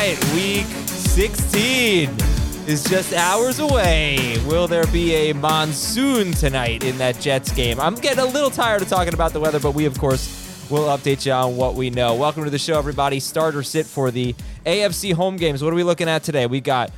Right, week 16 is just hours away. Will there be a monsoon tonight in that Jets game? I'm getting a little tired of talking about the weather, but we, of course, will update you on what we know. Welcome to the show, everybody. Starter sit for the AFC home games. What are we looking at today? We got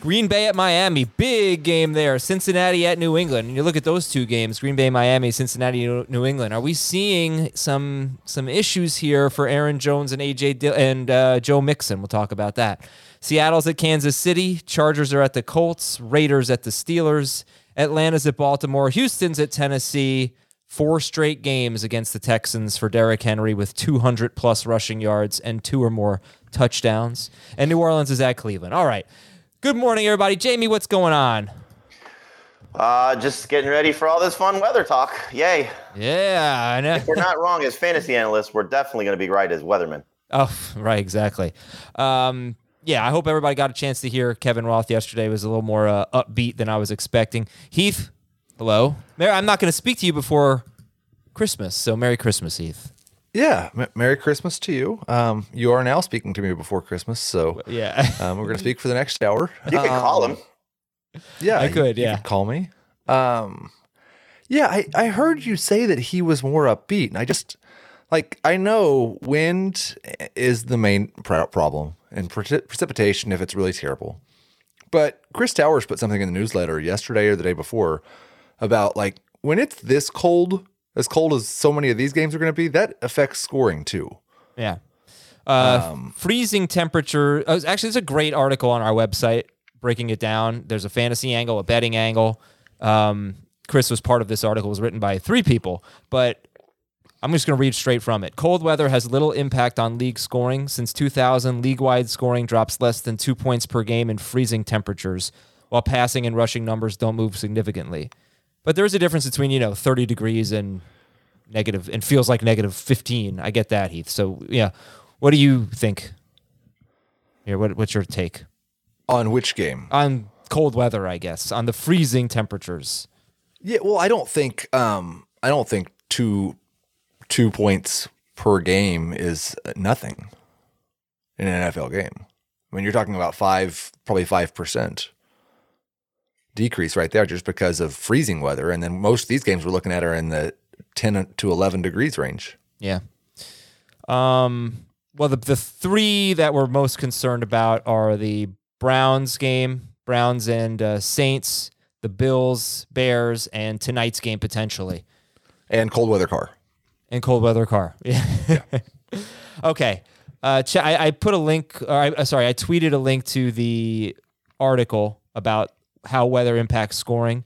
Green Bay at Miami, big game there. Cincinnati at New England. And you look at those two games, Green Bay, Miami, Cincinnati, New England. Are we seeing some some issues here for Aaron Jones and AJ Dill- and uh, Joe Mixon? We'll talk about that. Seattle's at Kansas City. Chargers are at the Colts. Raiders at the Steelers. Atlanta's at Baltimore. Houston's at Tennessee. Four straight games against the Texans for Derrick Henry with 200 plus rushing yards and two or more touchdowns. And New Orleans is at Cleveland. All right. Good morning, everybody. Jamie, what's going on? Uh, just getting ready for all this fun weather talk. Yay. Yeah, I know. If we're not wrong as fantasy analysts, we're definitely going to be right as weathermen. Oh, right, exactly. Um, yeah, I hope everybody got a chance to hear Kevin Roth yesterday. It was a little more uh, upbeat than I was expecting. Heath, hello. Mary, I'm not going to speak to you before Christmas, so Merry Christmas, Heath. Yeah, M- Merry Christmas to you. Um, you are now speaking to me before Christmas, so Yeah. um, we're going to speak for the next hour. You can call him. Yeah, I you- could, you yeah. call me. Um, yeah, I, I heard you say that he was more upbeat, and I just like I know wind is the main pro- problem and pre- precipitation if it's really terrible. But Chris Towers put something in the newsletter yesterday or the day before about like when it's this cold, as cold as so many of these games are going to be, that affects scoring too. Yeah. Uh, freezing temperature. Uh, actually, there's a great article on our website breaking it down. There's a fantasy angle, a betting angle. Um, Chris was part of this article. It was written by three people, but I'm just going to read straight from it. Cold weather has little impact on league scoring. Since 2000, league wide scoring drops less than two points per game in freezing temperatures, while passing and rushing numbers don't move significantly. But there is a difference between, you know, 30 degrees and negative and feels like negative 15. I get that, Heath. So, yeah. What do you think? Here, what, what's your take On which game? on cold weather? I guess on the freezing temperatures. Yeah, well, I don't think um I don't think two two points per game is nothing in an NFL game. I mean, you're talking about five, probably five percent decrease right there, just because of freezing weather. And then most of these games we're looking at are in the ten to eleven degrees range. Yeah. Um. Well, the the three that we're most concerned about are the Browns game, Browns and uh, Saints, the Bills, Bears, and tonight's game potentially, And cold weather car. and cold weather car. Yeah. okay. Uh, I, I put a link. Or I, uh, sorry, I tweeted a link to the article about how weather impacts scoring.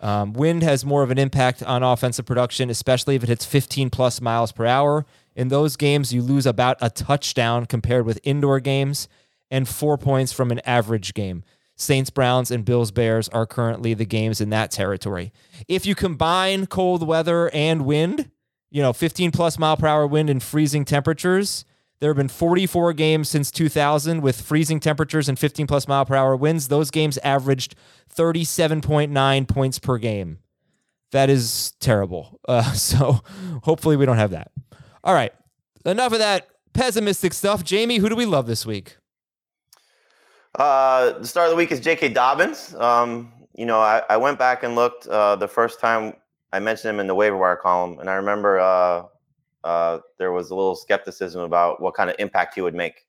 Um, wind has more of an impact on offensive production, especially if it hits 15 plus miles per hour. In those games, you lose about a touchdown compared with indoor games and four points from an average game. Saints, Browns, and Bills, Bears are currently the games in that territory. If you combine cold weather and wind, you know, 15 plus mile per hour wind and freezing temperatures, there have been 44 games since 2000 with freezing temperatures and 15 plus mile per hour winds. Those games averaged 37.9 points per game. That is terrible. Uh, so hopefully we don't have that. All right. Enough of that pessimistic stuff. Jamie, who do we love this week? Uh, the start of the week is J.K. Dobbins. Um, you know, I, I, went back and looked uh, the first time I mentioned him in the waiver wire column, and I remember uh, there was a little skepticism about what kind of impact he would make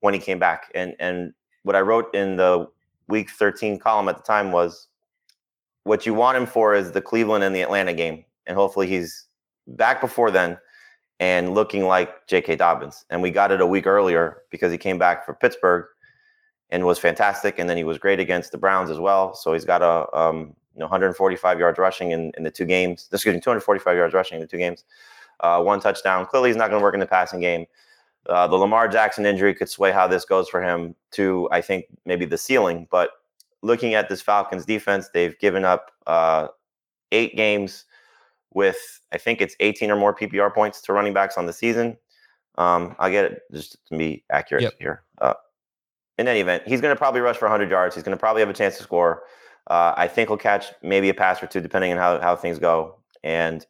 when he came back. And and what I wrote in the week 13 column at the time was what you want him for is the Cleveland and the Atlanta game, and hopefully he's back before then and looking like J.K. Dobbins. And we got it a week earlier because he came back for Pittsburgh and was fantastic. And then he was great against the Browns as well. So he's got a um, you know 145 yards rushing in, in the two games. Excuse me, 245 yards rushing in the two games. Uh, one touchdown. Clearly, he's not going to work in the passing game. Uh, the Lamar Jackson injury could sway how this goes for him to, I think, maybe the ceiling. But looking at this Falcons defense, they've given up uh, eight games with, I think it's 18 or more PPR points to running backs on the season. Um, I'll get it just to be accurate yep. here. Uh, in any event, he's going to probably rush for 100 yards. He's going to probably have a chance to score. Uh, I think he'll catch maybe a pass or two, depending on how, how things go. And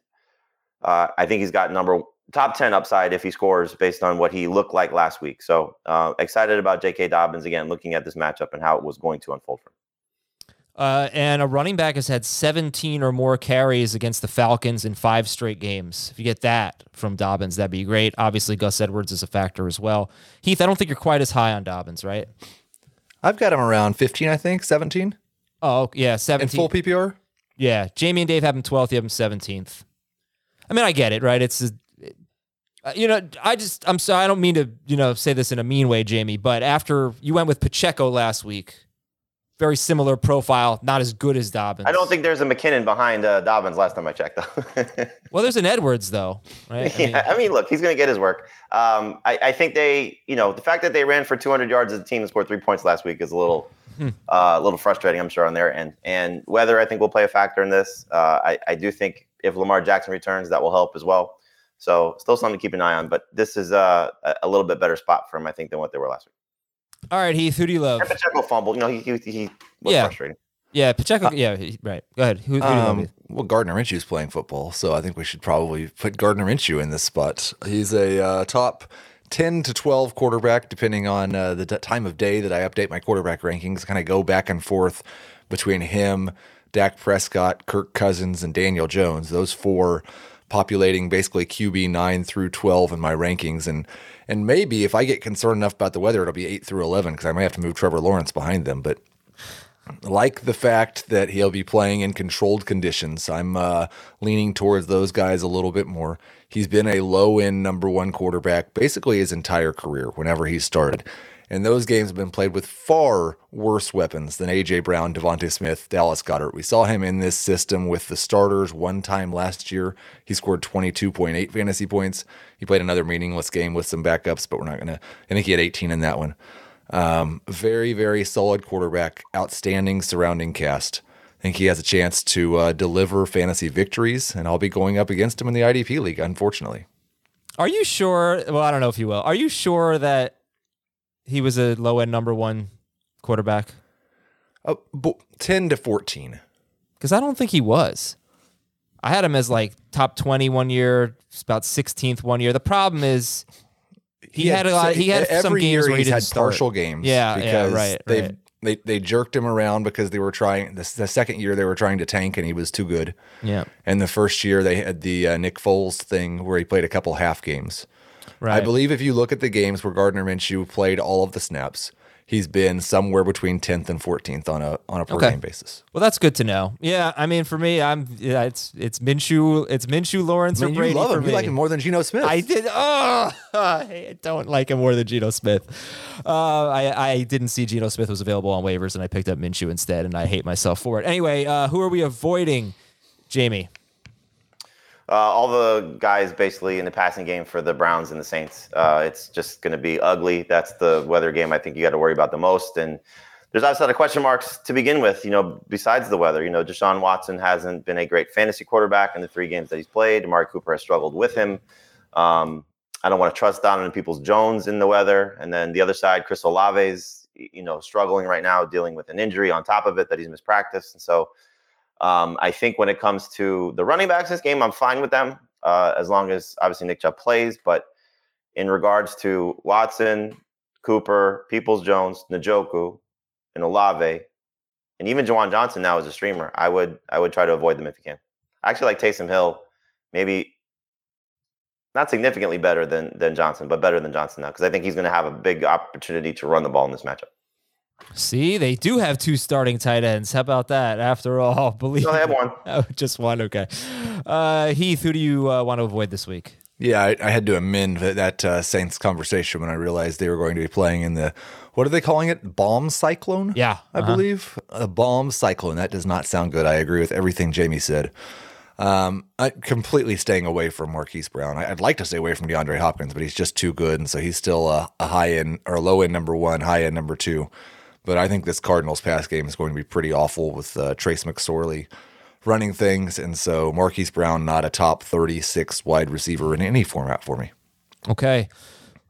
uh, I think he's got number top 10 upside if he scores based on what he looked like last week. So uh, excited about J.K. Dobbins again, looking at this matchup and how it was going to unfold for him. Uh, and a running back has had 17 or more carries against the Falcons in five straight games. If you get that from Dobbins, that'd be great. Obviously, Gus Edwards is a factor as well. Heath, I don't think you're quite as high on Dobbins, right? I've got him around 15, I think, 17. Oh, yeah, 17. In full PPR? Yeah. Jamie and Dave have him 12th. You have him 17th. I mean, I get it, right? It's, uh, you know, I just, I'm sorry, I don't mean to, you know, say this in a mean way, Jamie, but after you went with Pacheco last week, very similar profile, not as good as Dobbins. I don't think there's a McKinnon behind uh, Dobbins last time I checked, though. well, there's an Edwards, though, right? I yeah, mean, I mean look, he's going to get his work. Um, I, I, think they, you know, the fact that they ran for 200 yards as a team and scored three points last week is a little, hmm. uh, a little frustrating, I'm sure, on their end. And weather, I think, will play a factor in this. Uh, I, I do think if Lamar Jackson returns, that will help as well. So, still something to keep an eye on. But this is uh, a little bit better spot for him, I think, than what they were last week. All right, Heath, who do you love? And Pacheco fumbled. You know, he he, he was yeah. frustrating. Yeah, Pacheco. Uh, yeah, he, right. Go ahead. Who, who um, well, Gardner Minshew's playing football, so I think we should probably put Gardner Minshew in this spot. He's a uh, top 10 to 12 quarterback, depending on uh, the d- time of day that I update my quarterback rankings. Kind of go back and forth between him, Dak Prescott, Kirk Cousins, and Daniel Jones. Those four populating basically QB 9 through 12 in my rankings. And and maybe if I get concerned enough about the weather, it'll be 8 through 11 because I might have to move Trevor Lawrence behind them. But like the fact that he'll be playing in controlled conditions, I'm uh, leaning towards those guys a little bit more. He's been a low end number one quarterback basically his entire career whenever he started. And those games have been played with far worse weapons than A.J. Brown, DeVonta Smith, Dallas Goedert. We saw him in this system with the starters one time last year. He scored 22.8 fantasy points. He played another meaningless game with some backups, but we're not going to. I think he had 18 in that one. Um, very, very solid quarterback, outstanding surrounding cast. I think he has a chance to uh, deliver fantasy victories, and I'll be going up against him in the IDP league, unfortunately. Are you sure? Well, I don't know if you will. Are you sure that he was a low end number one quarterback? Uh, 10 to 14. Because I don't think he was. I had him as like top 20 one year, about 16th one year. The problem is he, he had, had, a lot. He had some games where he had start. partial games. Yeah, because yeah, right. They right. they they jerked him around because they were trying. The, the, second year they were trying to tank and he was too good. Yeah. And the first year they had the uh, Nick Foles thing where he played a couple half games. Right. I believe if you look at the games where Gardner Minshew played all of the snaps, he's been somewhere between 10th and 14th on a on a per Okay. game basis. Well, that's good to know. Yeah, I mean, for me, I'm yeah, it's it's Minshew, it's Minshew, Lawrence, I or mean, Brady you love for him. me. You like him more than Geno Smith. I did. Oh, I don't like him more than Geno Smith. Uh, I I didn't see Geno Smith was available on waivers, and I picked up Minshew instead, and I hate myself for it. Anyway, uh, who are we avoiding, Jamie? Uh, all the guys basically in the passing game for the Browns and the Saints. Uh, it's just going to be ugly. That's the weather game I think you got to worry about the most. And there's outside of question marks to begin with, you know, besides the weather. You know, Deshaun Watson hasn't been a great fantasy quarterback in the three games that he's played. Amari Cooper has struggled with him. Um, I don't want to trust Donovan Peoples Jones in the weather. And then the other side, Chris Olave's, you know, struggling right now, dealing with an injury on top of it that he's mispracticed. And so um, I think when it comes to the running backs this game, I'm fine with them uh, as long as obviously Nick Chubb plays. But in regards to Watson, Cooper, Peoples Jones, Njoku, and Olave, and even Juwan Johnson now as a streamer, I would I would try to avoid them if you can. I actually like Taysom Hill, maybe not significantly better than than Johnson, but better than Johnson now because I think he's going to have a big opportunity to run the ball in this matchup. See, they do have two starting tight ends. How about that? After all, believe No, they have one. Oh, just one. Okay. Uh, Heath, who do you uh, want to avoid this week? Yeah, I, I had to amend that, that uh, Saints conversation when I realized they were going to be playing in the what are they calling it? Bomb cyclone. Yeah, I uh-huh. believe a bomb cyclone. That does not sound good. I agree with everything Jamie said. Um, I completely staying away from Marquise Brown. I, I'd like to stay away from DeAndre Hopkins, but he's just too good, and so he's still a, a high end or low end number one, high end number two. But I think this Cardinals pass game is going to be pretty awful with uh, Trace McSorley running things, and so Marquise Brown not a top thirty six wide receiver in any format for me. Okay.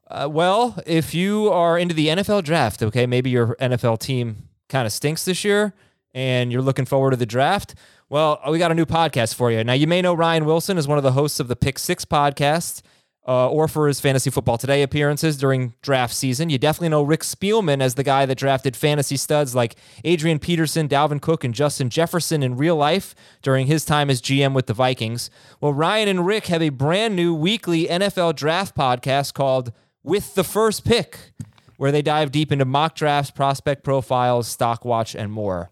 Uh, well, if you are into the NFL draft, okay, maybe your NFL team kind of stinks this year and you're looking forward to the draft. Well, we got a new podcast for you. Now, you may know Ryan Wilson is one of the hosts of the Pick Six podcast uh, or for his Fantasy Football Today appearances during draft season. You definitely know Rick Spielman as the guy that drafted fantasy studs like Adrian Peterson, Dalvin Cook, and Justin Jefferson in real life during his time as GM with the Vikings. Well, Ryan and Rick have a brand new weekly NFL draft podcast called With the First Pick, where they dive deep into mock drafts, prospect profiles, stock watch, and more.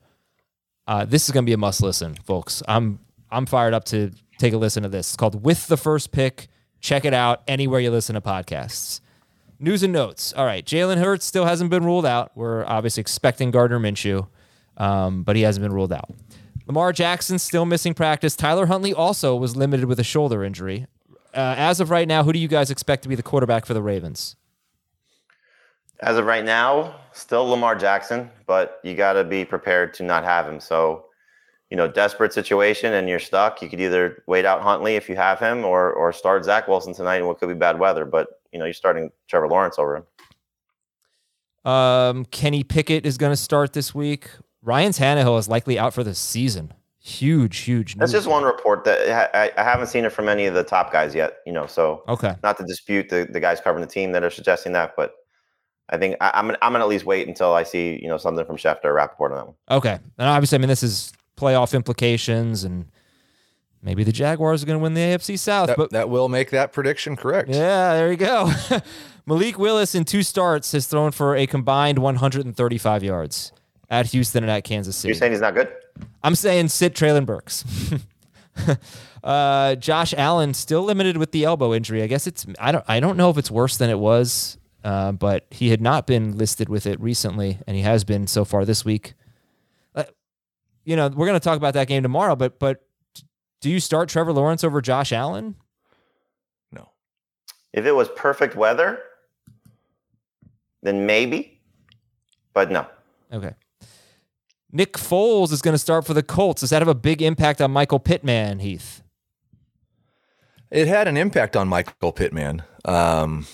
Uh, this is going to be a must listen, folks. I'm I'm fired up to take a listen to this. It's called With the First Pick. Check it out anywhere you listen to podcasts. News and notes. All right, Jalen Hurts still hasn't been ruled out. We're obviously expecting Gardner Minshew, um, but he hasn't been ruled out. Lamar Jackson still missing practice. Tyler Huntley also was limited with a shoulder injury. Uh, as of right now, who do you guys expect to be the quarterback for the Ravens? As of right now, still Lamar Jackson, but you got to be prepared to not have him. So, you know, desperate situation and you're stuck. You could either wait out Huntley if you have him, or or start Zach Wilson tonight in what could be bad weather. But you know, you're starting Trevor Lawrence over him. Um, Kenny Pickett is going to start this week. Ryan Tannehill is likely out for the season. Huge, huge. That's just one report that I, I haven't seen it from any of the top guys yet. You know, so Okay. not to dispute the, the guys covering the team that are suggesting that, but I think I, I'm gonna, I'm gonna at least wait until I see you know something from Schefter or Rapoport on that one. Okay. And obviously, I mean, this is playoff implications, and maybe the Jaguars are going to win the AFC South. That, but that will make that prediction correct. yeah, there you go. Malik Willis in two starts has thrown for a combined 135 yards at Houston and at Kansas City. You're saying he's not good? I'm saying sit Treylon Burks. uh, Josh Allen still limited with the elbow injury. I guess it's I don't I don't know if it's worse than it was, uh, but he had not been listed with it recently, and he has been so far this week. You know, we're going to talk about that game tomorrow, but but do you start Trevor Lawrence over Josh Allen? No. If it was perfect weather, then maybe, but no. Okay. Nick Foles is going to start for the Colts. Does that have a big impact on Michael Pittman, Heath? It had an impact on Michael Pittman. Um,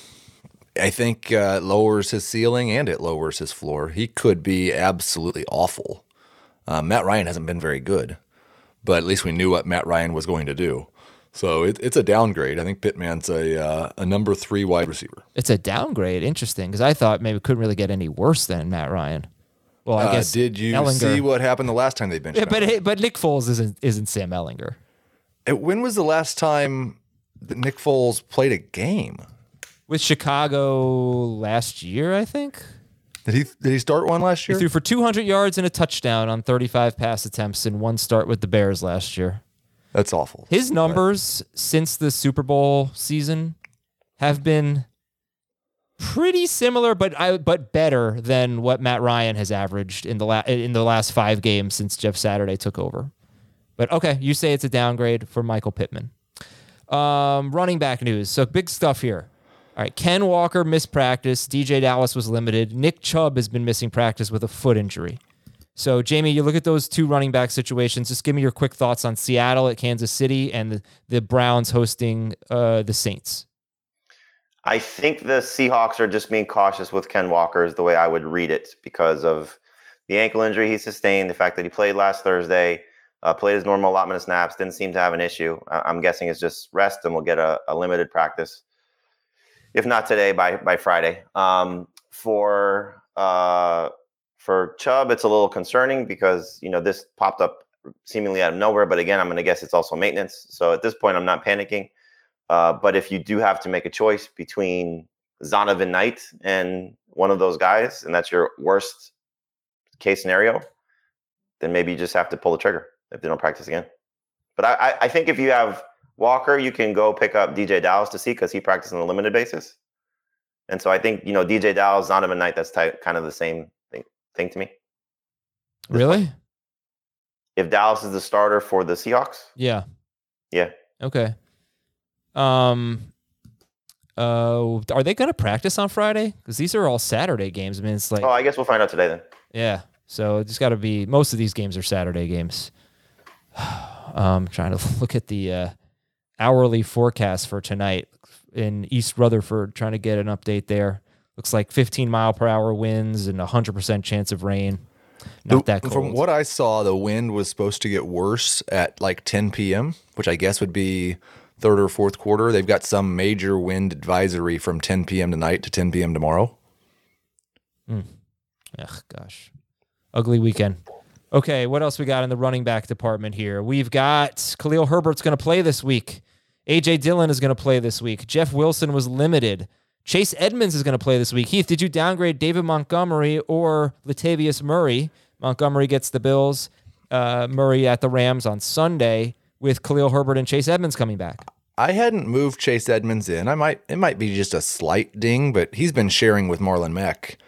I think uh, it lowers his ceiling and it lowers his floor. He could be absolutely awful. Uh, Matt Ryan hasn't been very good, but at least we knew what Matt Ryan was going to do. So it, it's a downgrade. I think Pittman's a uh, a number three wide receiver. It's a downgrade. Interesting, because I thought maybe it couldn't really get any worse than Matt Ryan. Well, I Uh, guess did you Ehlinger. see what happened the last time they benched Yeah, but but Nick Foles isn't isn't Sam Ehlinger when was the last time that Nick Foles played a game? with Chicago last year. I think. Did he did he start one last year? He threw for 200 yards and a touchdown on 35 pass attempts in one start with the Bears last year. That's awful. His numbers since the Super Bowl season have been pretty similar, but I but better than what Matt Ryan has averaged in the la- in the last five games since Jeff Saturday took over. But okay, you say it's a downgrade for Michael Pittman. Um, running back news. So big stuff here. All right, Ken Walker missed practice. DeeJay Dallas was limited. Nick Chubb has been missing practice with a foot injury. So, Jamie, you look at those two running back situations. Just give me your quick thoughts on Seattle at Kansas City and the, the Browns hosting uh, the Saints. I think the Seahawks are just being cautious with Ken Walker, is the way I would read it, because of the ankle injury he sustained, the fact that he played last Thursday, uh, played his normal allotment of snaps, didn't seem to have an issue. I- I'm guessing it's just rest and we'll get a, a limited practice, if not today, by by Friday. Um, for uh, for Chubb, it's a little concerning because you know this popped up seemingly out of nowhere. But again, I'm going to guess it's also maintenance. So at this point, I'm not panicking. Uh, but if you do have to make a choice between Zonovan Knight and one of those guys, and that's your worst case scenario, then maybe you just have to pull the trigger if they don't practice again. But I, I, I think if you have Walker, you can go pick up DeeJay Dallas to see because he practiced on a limited basis. And so I think you know DeeJay Dallas, Zonovan Knight, that's ty- kind of the same thing, thing to me. Really? If Dallas is the starter for the Seahawks, Yeah. yeah, Okay. Um. Uh, are they going to practice on Friday? Because these are all Saturday games. I mean, it's like, oh, I guess we'll find out today then. yeah. So it's got to be. Most of these games are Saturday games. um, trying to look at the uh, hourly forecast for tonight in East Rutherford. Trying to get an update there. Looks like 15 mile per hour winds and 100 percent chance of rain. Not that cold. From what I saw, the wind was supposed to get worse at like 10 p.m., which I guess would be third or fourth quarter. They've got some major wind advisory from 10 p.m. tonight to 10 p.m. tomorrow. Hmm. Ugh, gosh. Ugly weekend. Okay, what else we got in the running back department here? We've got Khalil Herbert's going to play this week. AJ Dillon is going to play this week. Jeff Wilson was limited. Chase Edmonds is going to play this week. Heath, did you downgrade David Montgomery or Latavius Murray? Montgomery gets the Bills. Uh, Murray at the Rams on Sunday with Khalil Herbert and Chase Edmonds coming back. I hadn't moved Chase Edmonds in. I might it might be just a slight ding, but he's been sharing with Marlon Mack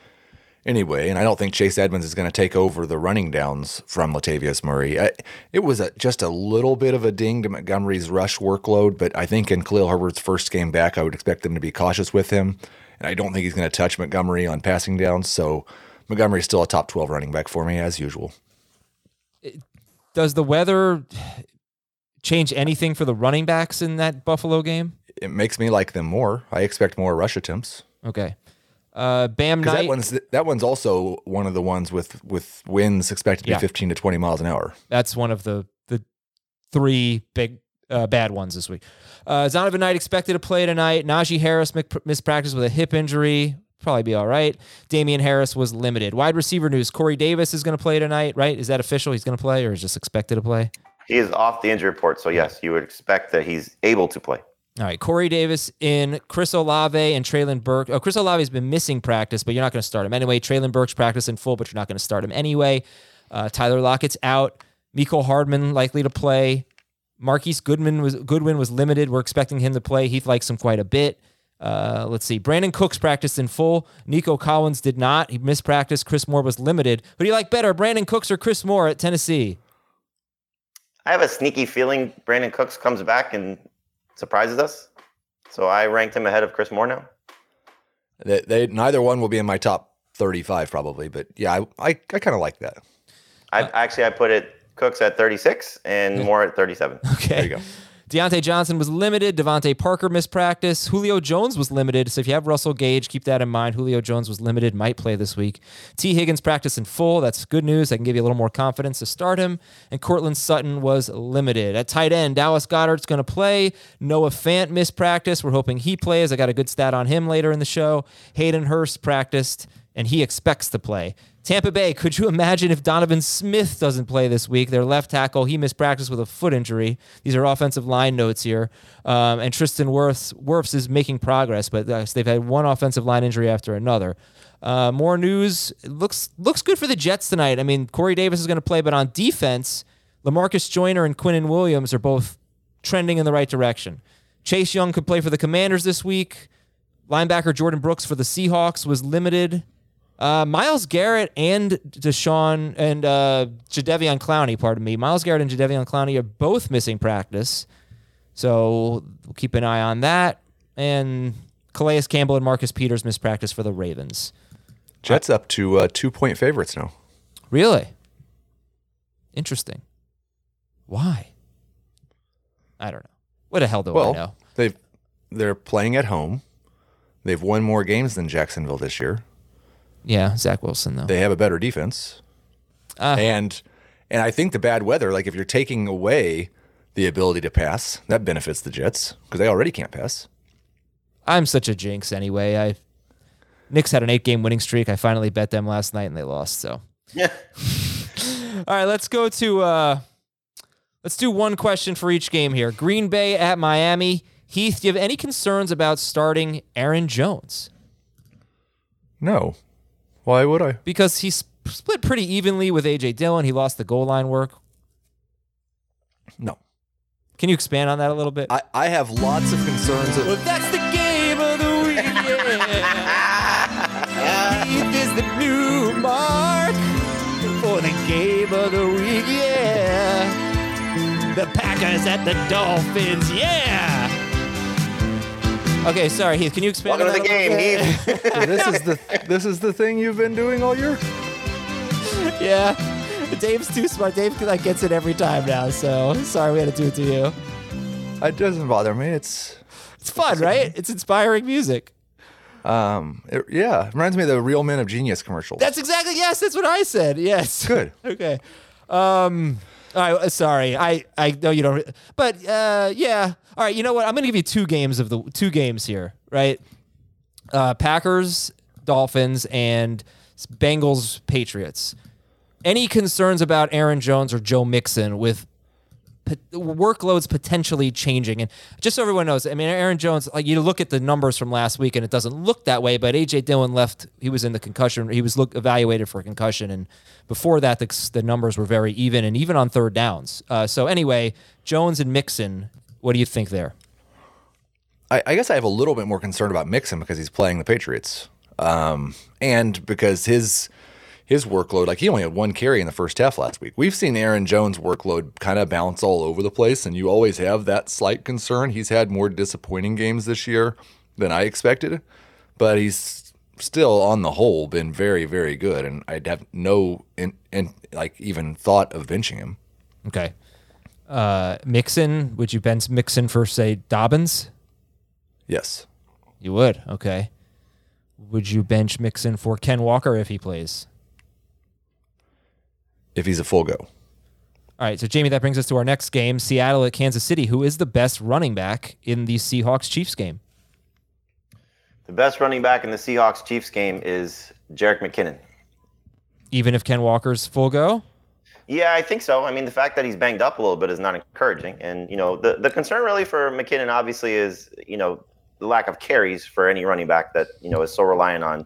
anyway, and I don't think Chase Edmonds is going to take over the running downs from Latavius Murray. I, it was a, just a little bit of a ding to Montgomery's rush workload, but I think in Khalil Herbert's first game back, I would expect them to be cautious with him, and I don't think he's going to touch Montgomery on passing downs. So Montgomery's still a top twelve running back for me as usual. Does the weather change anything for the running backs in that Buffalo game? It makes me like them more. I expect more rush attempts. Okay. Uh, Bam Because Knight. that one's that one's also one of the ones with with winds expected to be Yeah. 15 to 20 miles an hour. That's one of the the three big uh, bad ones this week. Uh, Zonovan Knight expected to play tonight. Najee Harris mic- mispracticed with a hip injury. Probably be all right. Damien Harris was limited. Wide receiver news: Corey Davis is going to play tonight. Right? Is that official? He's going to play, or is just expected to play? He is off the injury report, so yes, you would expect that he's able to play. All right, Corey Davis in Chris Olave and Treylon Burke. Oh, Chris Olave has been missing practice, but you're not going to start him anyway. Treylon Burke's practice in full, but you're not going to start him anyway. Uh, Tyler Lockett's out. Mecole Hardman likely to play. Marquise Goodman was Goodwin was limited. We're expecting him to play. Heath likes him quite a bit. Uh, let's see. Brandin Cooks practiced in full. Nico Collins did not. He missed practice. Chris Moore was limited. Who do you like better, Brandin Cooks or Chris Moore at Tennessee? I have a sneaky feeling Brandin Cooks comes back and surprises us. So I ranked him ahead of Chris Moore now. They, they neither one will be in my top 35 probably, but yeah, I I, I kind of like that. I actually I put it Cooks at 36 and Moore at 37. Okay. There you go. Diontae Johnson was limited. DeVante Parker missed practice. Julio Jones was limited. So if you have Russell Gage, keep that in mind. Julio Jones was limited, might play this week. Tee Higgins practiced in full. That's good news. I can give you a little more confidence to start him. And Courtland Sutton was limited. At tight end, Dallas Goedert's going to play. Noah Fant missed practice. We're hoping he plays. I got a good stat on him later in the show. Hayden Hurst practiced, and he expects to play. Tampa Bay, could you imagine if Donovan Smith doesn't play this week? Their left tackle, he missed practice with a foot injury. These are offensive line notes here. Um, and Tristan Wirfs, Wirfs is making progress, but uh, they've had one offensive line injury after another. Uh, more news. Looks looks good for the Jets tonight. I mean, Corey Davis is going to play, but on defense, Lamarcus Joyner and Quinnen Williams are both trending in the right direction. Chase Young could play for the Commanders this week. Linebacker Jordyn Brooks for the Seahawks was limited. Uh, Myles Garrett and Deshaun and uh, Clowney, pardon me. Myles Garrett and Jadeveon Clowney are both missing practice. So we'll keep an eye on that. And Calais Campbell and Marcus Peters missed practice for the Ravens. Jets up to uh, two point favorites now. Really? Interesting. Why? I don't know. What the hell do I Well, know? they've they're playing at home. They've won more games than Jacksonville this year. Yeah, Zach Wilson though. They have a better defense. Ah. and and I think the bad weather, like if you're taking away the ability to pass, that benefits the Jets because they already can't pass. I'm such a jinx anyway. I Knicks had an eight game winning streak. I finally bet them last night and they lost. So Yeah. all right, let's go to uh let's do one question for each game here. Green Bay at Miami. Heath, do you have any concerns about starting Aaron Jones? No, why would I? Because he sp- split pretty evenly with AJ Dillon. He lost the goal line work. No, Can you expand on that a little bit? I, I have lots of concerns. Well, that's the game of the week. Yeah. Heath is the new mark for the game of the week. Yeah. The Packers at the Dolphins. Yeah. Okay, sorry, Heath. Can you expand? Welcome to the game, Heath. this is the this is the thing you've been doing all year. yeah. Dave's too smart. Dave like gets it every time now. So sorry we had to do it to you. It doesn't bother me. It's It's fun, right? It's inspiring music. um, it, yeah, it reminds me of the Real Men of Genius commercial. That's exactly yes. That's what I said. Yes. good. okay. Um. All right. uh, Sorry. I I know you don't. But uh, yeah. All right. You know what? I'm gonna give you two games of the two games here. Right. Uh, Packers, Dolphins, and Bengals, Patriots. Any concerns about Aaron Jones or Joe Mixon with workloads potentially changing. And just so everyone knows, I mean, Aaron Jones, like you look at the numbers from last week and it doesn't look that way, but AJ Dillon left, he was in the concussion, he was look, evaluated for concussion. And before that, the, the numbers were very even and even on third downs. Uh, so anyway, Jones and Mixon, what do you think there? I, I guess I have a little bit more concern about Mixon because he's playing the Patriots, um, and because his his workload, like he only had one carry in the first half last week. We've seen Aaron Jones' workload kind of bounce all over the place, and you always have that slight concern. He's had more disappointing games this year than I expected, but he's still on the whole been very very good, and I'd have no in, in like even thought of benching him. Okay. Uh, Mixon, would you bench Mixon for, say, Dobbins? Yes, You would. Okay. Would you bench Mixon for Ken Walker if he plays? if he's a full go. All right, so Jamie, that brings us to our next game Seattle at Kansas City. Who is the best running back in the Seahawks Chiefs game? The best running back in the Seahawks Chiefs game is Jerick McKinnon. Even if Ken Walker's full go? Yeah, I think so. I mean, the fact that he's banged up a little bit is not encouraging. And, you know, the, the concern really for McKinnon obviously is, you know, the lack of carries for any running back that, you know, is so reliant on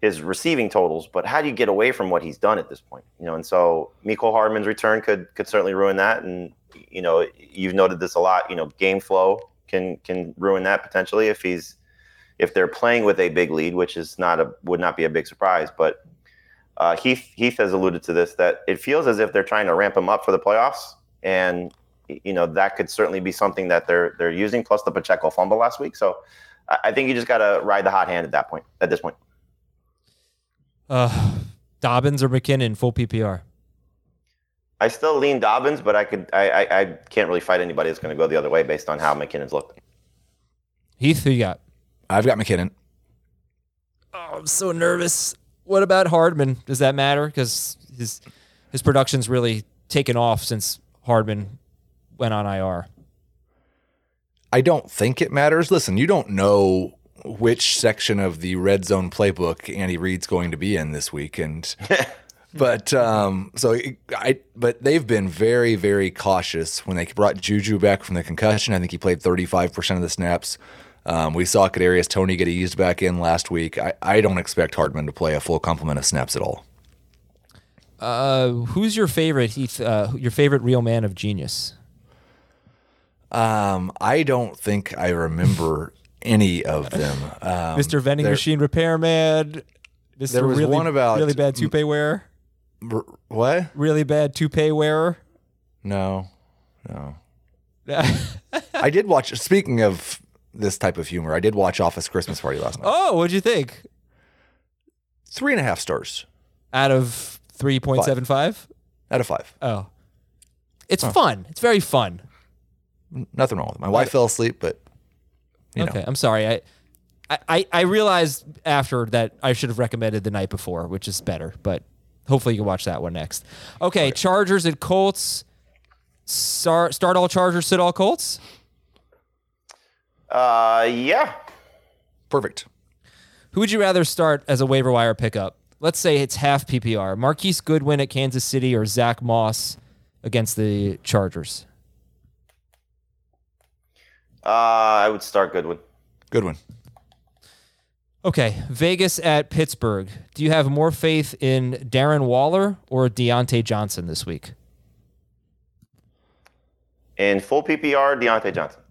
his receiving totals. But how do you get away from what he's done at this point? You know, and so Mecole Hardman's return could could certainly ruin that. And, you know, you've noted this a lot, you know, game flow can can ruin that potentially if he's if they're playing with a big lead, which is not a would not be a big surprise. But uh, Heath Heath has alluded to this that it feels as if they're trying to ramp him up for the playoffs, and you know that could certainly be something that they're they're using. Plus the Pacheco fumble last week, so I, I think you just got to ride the hot hand at that point. At this point, Uh, Dobbins or McKinnon, full PPR? I still lean Dobbins, but I could I I, I can't really fight anybody that's going to go the other way based on how McKinnon's looked. Heath, who you got? I've got McKinnon. Oh, I'm so nervous. What about Hardman? Does that matter? Because his his production's really taken off since Hardman went on IR. I don't think it matters. Listen, you don't know which section of the red zone playbook Andy Reid's going to be in this week, and but um, so I but they've been very very cautious when they brought Juju back from the concussion. I think he played 35 percent of the snaps. Um, we saw Kadarius Toney get eased back in last week. I, I don't expect Hardman to play a full complement of snaps at all. Uh, who's your favorite Heath? Uh, your favorite real man of genius? Um, I don't think I remember any of them. Um, Mr. Vending there- Machine Repairman. Mr. There was really, one about- really bad toupee wearer. r- What? Really bad toupee wearer. No, no. I did watch. Speaking of this type of humor, I did watch Office Christmas Party last night. oh, what'd you think? Three and a half stars Out of three point seven five. out of five. Oh, it's fun. It's very fun. Nothing wrong with it. My wife fell asleep, but you okay, know, I'm sorry. I, I- I, I realized after that I should have recommended the night before, which is better. But hopefully you can watch that one next. Okay, Chargers and Colts. Start, start all Chargers, sit all Colts. Uh, yeah. perfect. Who would you rather start as a waiver wire pickup? Let's say it's half PPR. Marquise Goodwin at Kansas City or Zach Moss against the Chargers. Uh, I would start Goodwin. Goodwin. Okay, Vegas at Pittsburgh. Do you have more faith in Darren Waller or Diontae Johnson this week? In full PPR, Diontae Johnson.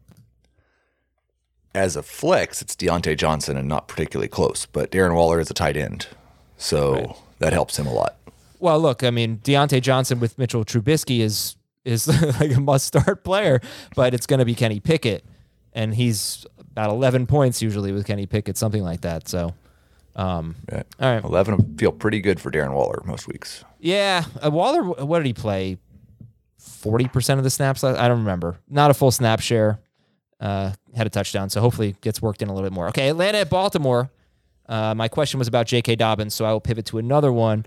As a flex, it's Diontae Johnson and not particularly close, but Darren Waller is a tight end, so that helps him a lot. Well, look, I mean, Diontae Johnson with Mitchell Trubisky is is like a must start player, but it's going to be Kenny Pickett, and he's about 11 points usually with Kenny Pickett, something like that. So, um, Yeah. all right, Eleven feel pretty good for Darren Waller most weeks. yeah, uh, Waller. What did he play? 40% of the snaps. I don't remember. Not a full snap share. Uh, had a touchdown, so hopefully gets worked in a little bit more. Okay, Atlanta at Baltimore. Uh, my question was about J.K. Dobbins, so I will pivot to another one.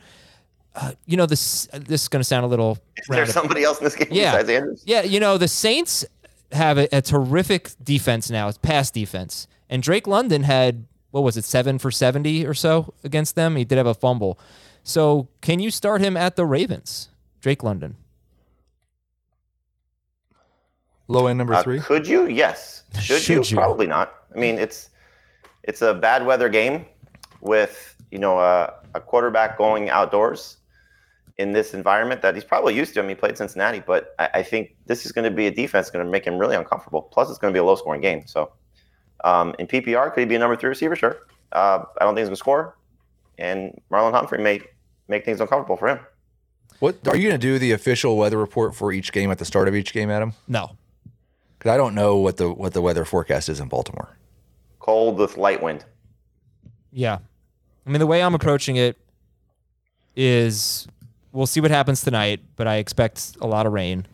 Uh, you know this. This is going to sound a little. Is there somebody else in this game Yeah. besides Andrews? Yeah, you know, the Saints have a, a terrific defense now, it's pass defense. And Drake London had, what was it, seven for 70 or so against them? He did have a fumble. So can you start him at the Ravens, Drake London? Low end number Uh, three. could you? Yes. Should, Should you? you? Probably not. I mean, it's it's a bad weather game with you know a, a quarterback going outdoors in this environment that he's probably used to. I mean, he played Cincinnati, but I, I think this is going to be a defense going to make him really uncomfortable. Plus, it's going to be a low scoring game. So, um, in PPR, could he be a number three receiver? Sure. Uh, I don't think he's going to score, and Marlon Humphrey may make things uncomfortable for him. What are you going to do? The official weather report for each game at the start of each game, Adam? No. Because I don't know what the what the weather forecast is in Baltimore. Cold with light wind. Yeah. I mean, the way I'm approaching it is we'll see what happens tonight, but I expect a lot of rain.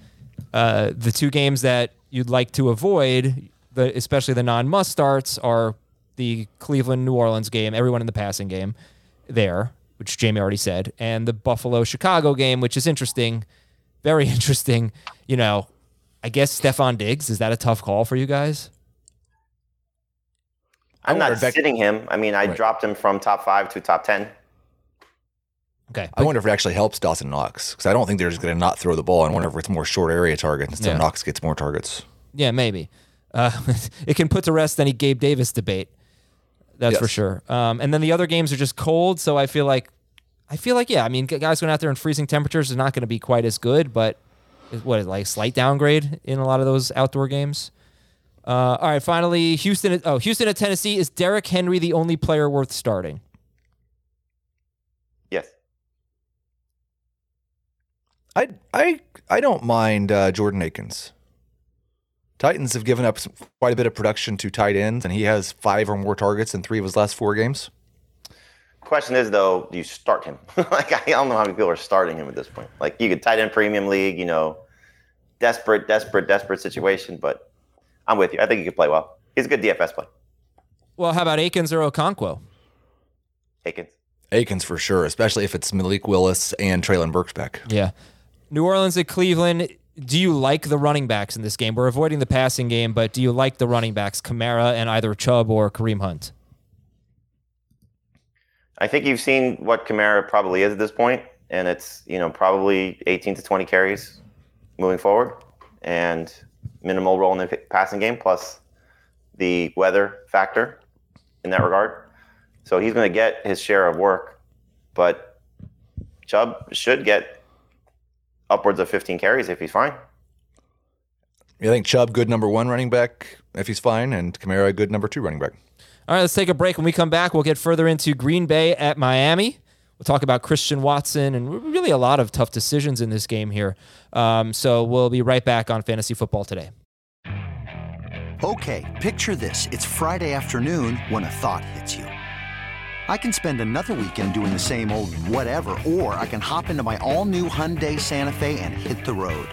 Uh, the two games that you'd like to avoid, the, especially the non must starts, are the Cleveland New Orleans game, everyone in the passing game there, which Jamie already said, and the Buffalo Chicago game, which is interesting, very interesting. You know, I guess Stefon Diggs, is that a tough call for you guys? I'm not if sitting him. I mean, I Right. dropped him from top five to top ten. Okay. I wonder if it actually helps Dawson Knox because I don't think they're just going to not throw the ball. I wonder if it's more short area targets instead Yeah. Knox gets more targets. Yeah, maybe. Uh, it can put to rest any Gabe Davis debate. That's for sure. Um, and then the other games are just cold, so I feel like, I feel like yeah. I mean, guys going out there in freezing temperatures is not going to be quite as good, but is- what like slight downgrade in a lot of those outdoor games. Uh, all right, finally, Houston. at- Oh, Houston at Tennessee. Is Derrick Henry the only player worth starting? Yes. I I I don't mind uh, Jordan Akins. Titans have given up some, quite a bit of production to tight ends, and he has five or more targets in three of his last four games. Question is though, do you start him? like I don't know how many people are starting him at this point. Like you could tight end premium league, you know, desperate, desperate, desperate situation. But I'm with you. I think he could play well. He's a good DFS play. Well, how about Akins or Okonkwo? Akins. Akins for sure, especially if it's Malik Willis and Treylon Burks back. Yeah. New Orleans at Cleveland. Do you like the running backs in this game? We're avoiding the passing game, but do you like the running backs, Kamara and either Chubb or Kareem Hunt? I think you've seen what Kamara probably is at this point, and it's you know probably 18 to 20 carries moving forward, and minimal role in the passing game, plus the weather factor in that regard. So he's going to get his share of work, but Chubb should get upwards of 15 carries if he's fine. You think Chubb good number one running back if he's fine, and Kamara good number two running back. All right, let's take a break. When we come back, we'll get further into Green Bay at Miami. We'll talk about Christian Watson and really a lot of tough decisions in this game here. Um, so we'll be right back on Fantasy Football today. Okay, picture this. It's Friday afternoon when a thought hits you. I can spend another weekend doing the same old whatever, or I can hop into my all new Hyundai Santa Fe and hit the road.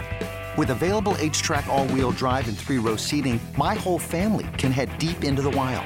With available HTRAC, all wheel drive, and three row seating, my whole family can head deep into the wild.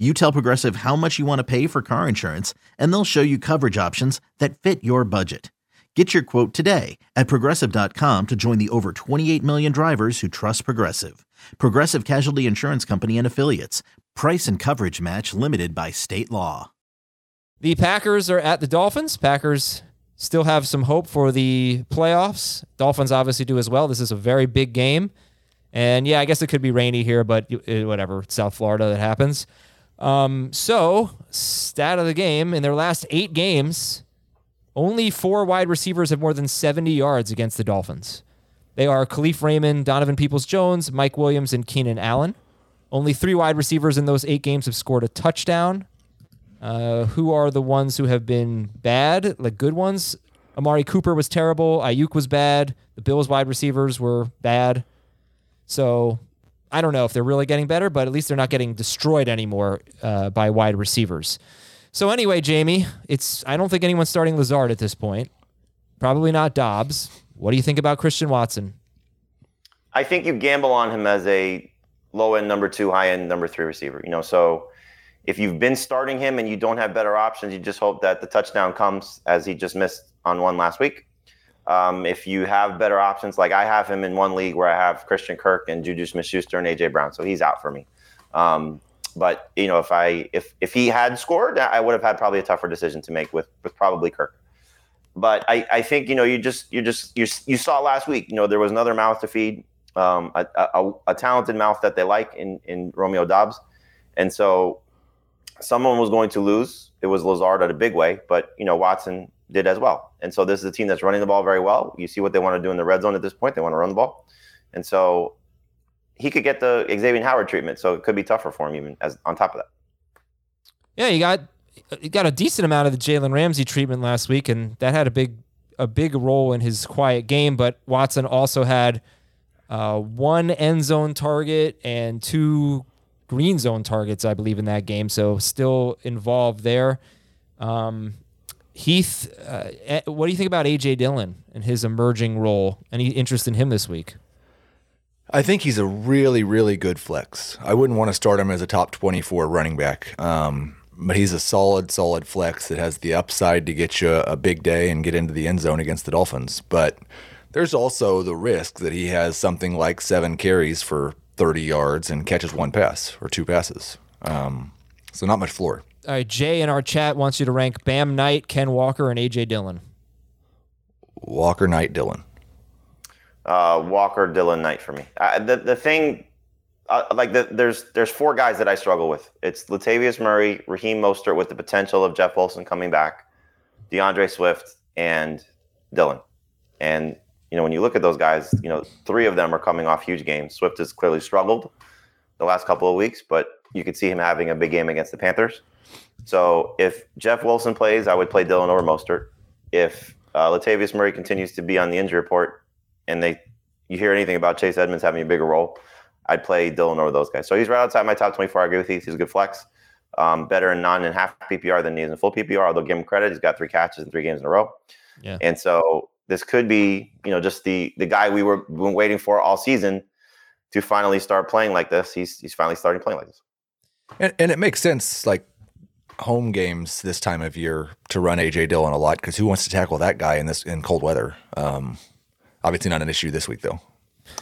You tell Progressive how much you want to pay for car insurance, and they'll show you coverage options that fit your budget. Get your quote today at progressive.com to join the over 28 million drivers who trust Progressive. Progressive Casualty Insurance Company and Affiliates. Price and coverage match limited by state law. The Packers are at the Dolphins. Packers still have some hope for the playoffs. Dolphins obviously do as well. This is a very big game. And yeah, I guess it could be rainy here, but eh, whatever. It's South Florida that happens. Um, so, stat of the game in their last eight games, only four wide receivers have more than 70 yards against the Dolphins. They are Kalif Raymond, Donovan Peoples Jones, Mike Williams, and Keenan Allen. Only three wide receivers in those eight games have scored a touchdown. Uh, who are the ones who have been bad, like good ones? Amari Cooper was terrible. Aiyuk was bad. The Bills wide receivers were bad. So I don't know if they're really getting better, but at least they're not getting destroyed anymore uh, by wide receivers. So anyway, Jamie, it's I don't think anyone's starting Lazard at this point. Probably not Doubs. What do you think about Christian Watson? I think you gamble on him as a low end number two, high end number three receiver. You know, so if you've been starting him and you don't have better options, you just hope that the touchdown comes as he just missed on one last week. Um, if you have better options, like I have him in one league where I have Christian Kirk and Juju Smith-Schuster and AJ Brown, so he's out for me. Um, but you know, if I if if he had scored, I would have had probably a tougher decision to make with with probably Kirk. But I, I think you know you just you just you you saw last week. You know there was another mouth to feed, um, a, a, a talented mouth that they like in in Romeo Doubs, and so someone was going to lose. It was Lazard at a big way, but you know Watson did as well. And so this is a team that's running the ball very well. You see what they want to do in the red zone at this point. They want to run the ball, and so he could get the Xavier Howard treatment, so it could be tougher for him even as on top of that. Yeah, you got you got a decent amount of the Jalen Ramsey treatment last week, and that had a big a big role in his quiet game. But Watson also had uh, one end zone target and two green zone targets, I believe, in that game. So still involved there. Um, Heath, uh, eh, what do you think about AJ Dillon and his emerging role? Any interest in him this week? I think he's a really, really good flex. I wouldn't want to start him as a top 24 running back, um, but he's a solid, solid flex that has the upside to get you a big day and get into the end zone against the Dolphins. But there's also the risk that he has something like seven carries for 30 yards and catches one pass or two passes. Um, so not much floor. All right, Jay in our chat wants you to rank Bam Knight, Ken Walker, and AJ Dillon. Walker, Knight, Dillon uh, Walker, Dillon, Knight for me. Uh, the the thing, uh, like the, there's there's four guys that I struggle with. It's Latavius Murray, Raheem Mostert with the potential of Jeff Wilson coming back, D'Andre Swift, and Dillon. And you know when you look at those guys, you know three of them are coming off huge games. Swift has clearly struggled the last couple of weeks, but you could see him having a big game against the Panthers. So if Jeff Wilson plays, I would play Dillon over Mostert. If uh, Latavius Murray continues to be on the injury report, and they you hear anything about Chase Edmonds having a bigger role, I'd play Dillon over those guys. So he's right outside my top 24. I agree with you. He's a good flex. um, better in non and half PPR than he is in full PPR. Although give him credit, he's got three catches in three games in a row. Yeah. And so this could be, you know, just the the guy we were been waiting for all season to finally start playing like this. He's he's finally starting playing like this. And, and it makes sense, like home games this time of year, to run AJ Dillon a lot because who wants to tackle that guy in this in cold weather? Um, obviously, not an issue this week though.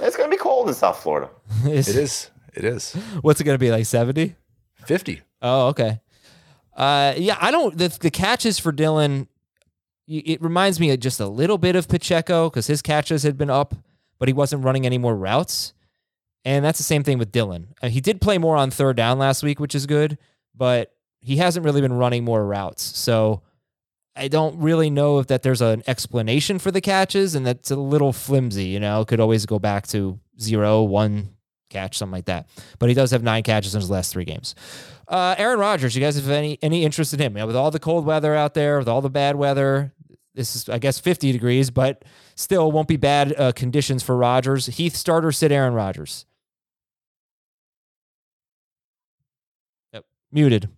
It's going to be cold in South Florida. It is. It is What's it going to be like 70? fifty. Oh, okay. Uh, yeah, I don't. The, the catches for Dillon, y- it reminds me of just a little bit of Pacheco because his catches had been up, but he wasn't running any more routes. And that's the same thing with Dillon. Uh, he did play more on third down last week, which is good, but he hasn't really been running more routes. So I don't really know if that there's an explanation for the catches, and that's a little flimsy. You know, could always go back to zero, one catch, something like that. But he does have nine catches in his last three games. Uh, Aaron Rodgers, you guys have any any interest in him? You know, with all the cold weather out there, with all the bad weather, this is I guess 50 degrees, but still won't be bad uh, conditions for Rodgers. Heath starter, sit Aaron Rodgers. Yep, muted.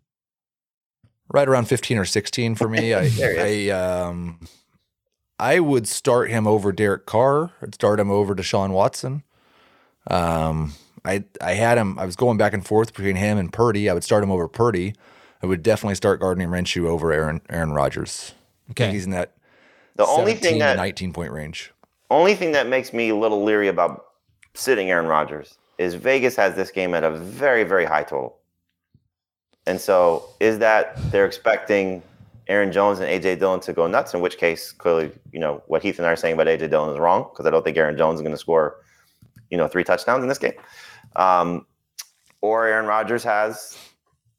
right around 15 or 16 for me. I, I, um, I would start him over Derek Carr. I'd start him over Deshaun Watson. Um, I, I had him, I was going back and forth between him and Purdy. I would start him over Purdy. I would definitely start Gardner Minshew over Aaron, Aaron Rodgers. Okay. he's in that The only thing that 19 point range. only thing that makes me a little leery about sitting Aaron Rodgers is Vegas has this game at a very, very high total. And so is that they're expecting Aaron Jones and AJ Dillon to go nuts, in which case clearly, you know, what Heath and I are saying about AJ Dillon is wrong, because I don't think Aaron Jones is going to score, you know, three touchdowns in this game. Um, or Aaron Rodgers has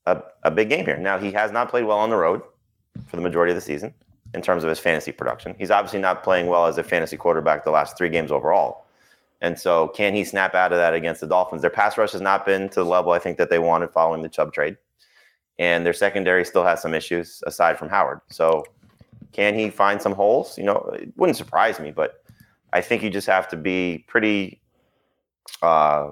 a, a big game here. Now he has not played well on the road for the majority of the season in terms of his fantasy production. He's obviously not playing well as a fantasy quarterback the last three games overall. And so, can he snap out of that against the Dolphins? Their pass rush has not been to the level I think that they wanted following the Chubb trade. And their secondary still has some issues aside from Howard. So, can he find some holes? You know, it wouldn't surprise me, but I think you just have to be pretty, uh,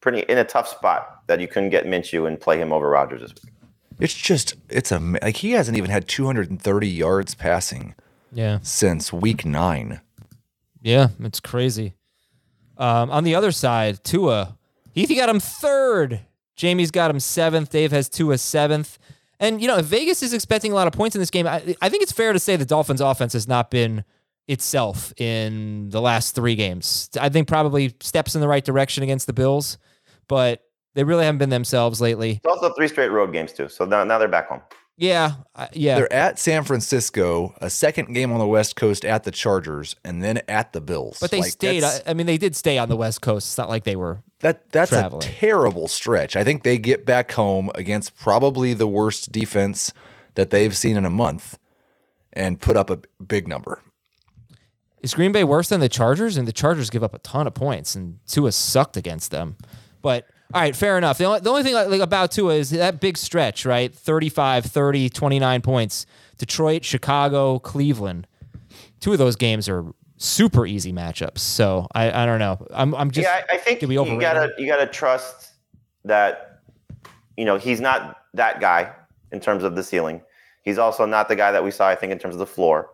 pretty in a tough spot that you couldn't get Minshew and play him over Rodgers this week. It's just, it's a, like he hasn't even had 230 yards passing Yeah. since week nine. Yeah, it's crazy. Um, on the other side, Tua, Heath got him third. Jamie's got him seventh. Dave has Tua seventh. And you know, if Vegas is expecting a lot of points in this game, I, I think it's fair to say the Dolphins' offense has not been itself in the last three games. I think probably steps in the right direction against the Bills, but they really haven't been themselves lately. It's also three straight road games too. So now, now they're back home. Yeah, I- yeah. They're at San Francisco, a second game on the West Coast at the Chargers, and then at the Bills. But they Like, stayed. I, I mean, they did stay on the West Coast. It's not like they were. That that's traveling. a terrible stretch. I think they get back home against probably the worst defense that they've seen in a month, and put up a big number. Is Green Bay worse than the Chargers? And the Chargers give up a ton of points, and Tua sucked against them. But all right, fair enough. The only, the only thing like, about Tua is that big stretch, right? 35, 30, 29 points. Detroit, Chicago, Cleveland. Two of those games are super easy matchups. So I, I don't know. I'm, I'm just. yeah, I, I think we you gotta you gotta trust that you know he's not that guy in terms of the ceiling. He's also not the guy that we saw. I think in terms of the floor.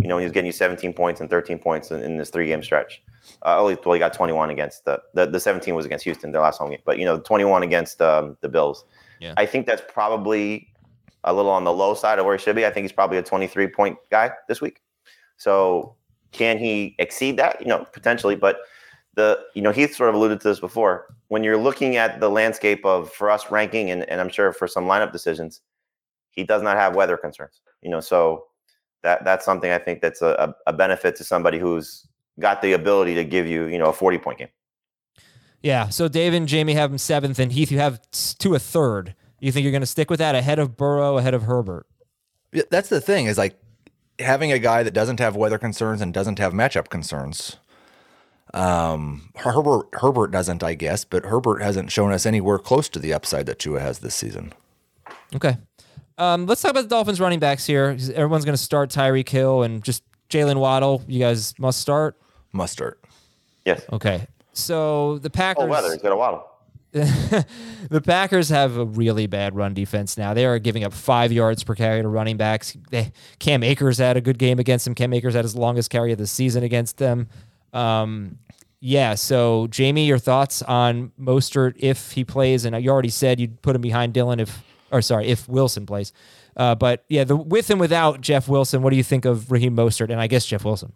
You know, he was getting you 17 points and 13 points in, in this three game stretch. Uh, only well, he got 21 against the, the the 17 was against Houston, their last home game. But you know, 21 against um, the Bills. Yeah. I think that's probably a little on the low side of where he should be. I think he's probably a 23 point guy this week. So can he exceed that? You know, potentially. But the you know Heath sort of alluded to this before. When you're looking at the landscape of for us ranking, and, and I'm sure for some lineup decisions, he does not have weather concerns. You know, so that that's something I think that's a, a benefit to somebody who's got the ability to give you you know a 40 point game. Yeah. So Dave and Jamie have him seventh, and Heath, you have to a third. You think you're going to stick with that ahead of Burrow, ahead of Herbert? Yeah, That's the thing is like having a guy that doesn't have weather concerns and doesn't have matchup concerns. Um, Herbert Herbert doesn't, I guess, but Herbert hasn't shown us anywhere close to the upside that Tua has this season. Okay. Um, let's talk about the Dolphins running backs here. Everyone's going to start Tyreek Hill and just Jaylen Waddle. You guys must start. Must start. Yes. Okay. So the Packers. Oh, weather. He's got a waddle. the Packers have a really bad run defense now. They are giving up five yards per carry to running backs. They, Cam Akers had a good game against them. Cam Akers had his longest carry of the season against them. Um, yeah. So, Jamie, your thoughts on Mostert if he plays? And you already said you'd put him behind Dillon if, or sorry, if Wilson plays. Uh, but yeah, the with and without Jeff Wilson, what do you think of Raheem Mostert? And I guess Jeff Wilson.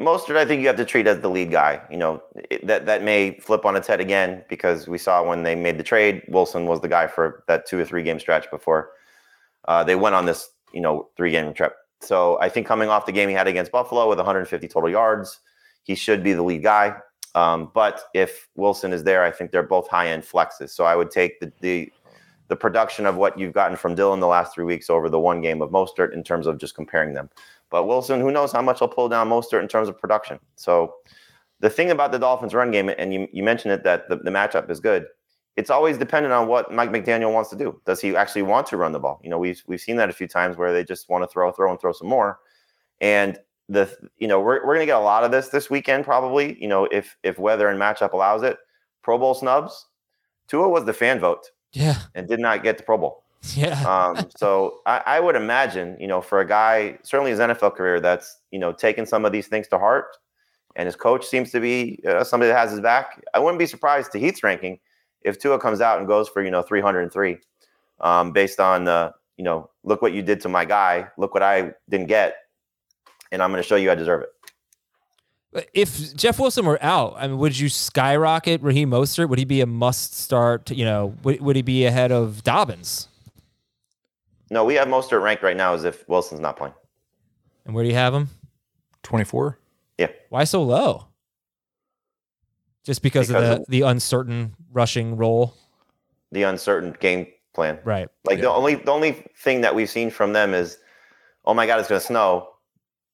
Mostert, I think you have to treat as the lead guy. You know it, that that may flip on its head again because we saw when they made the trade, Wilson was the guy for that two or three game stretch before uh, they went on this you know three game trip. So I think coming off the game he had against Buffalo with 150 total yards, he should be the lead guy. Um, but if Wilson is there, I think they're both high end flexes. So I would take the, the the production of what you've gotten from Dillon the last three weeks over the one game of Mostert in terms of just comparing them. But Wilson, who knows how much he'll pull down Mostert in terms of production. So the thing about the Dolphins run game, and you, you mentioned it, that the, the matchup is good. It's always dependent on what Mike McDaniel wants to do. Does he actually want to run the ball? You know, we've we've seen that a few times where they just want to throw, throw, and throw some more. And the you know we're we're gonna get a lot of this this weekend probably. You know, if if weather and matchup allows it. Pro Bowl snubs. Tua was the fan vote. Yeah. And did not get the Pro Bowl. Yeah. um, so I, I, would imagine, you know, for a guy, certainly his NFL career, that's, you know, taking some of these things to heart and his coach seems to be uh, somebody that has his back. I wouldn't be surprised to Heath's ranking if Tua comes out and goes for, you know, 303 um, based on, uh, you know, look what you did to my guy. Look what I didn't get. And I'm going to show you I deserve it. If Jeff Wilson were out, I mean, would you skyrocket Raheem Mostert? Would he be a must start? You know, would, would he be ahead of Dobbins? No, we have Mostert ranked right now as if Wilson's not playing. And where do you have him? 24. Yeah. Why so low? Just because, because of the, of the uncertain rushing role? The uncertain game plan. Right. Like yeah. the only the only thing that we've seen from them is, oh my God, it's gonna snow.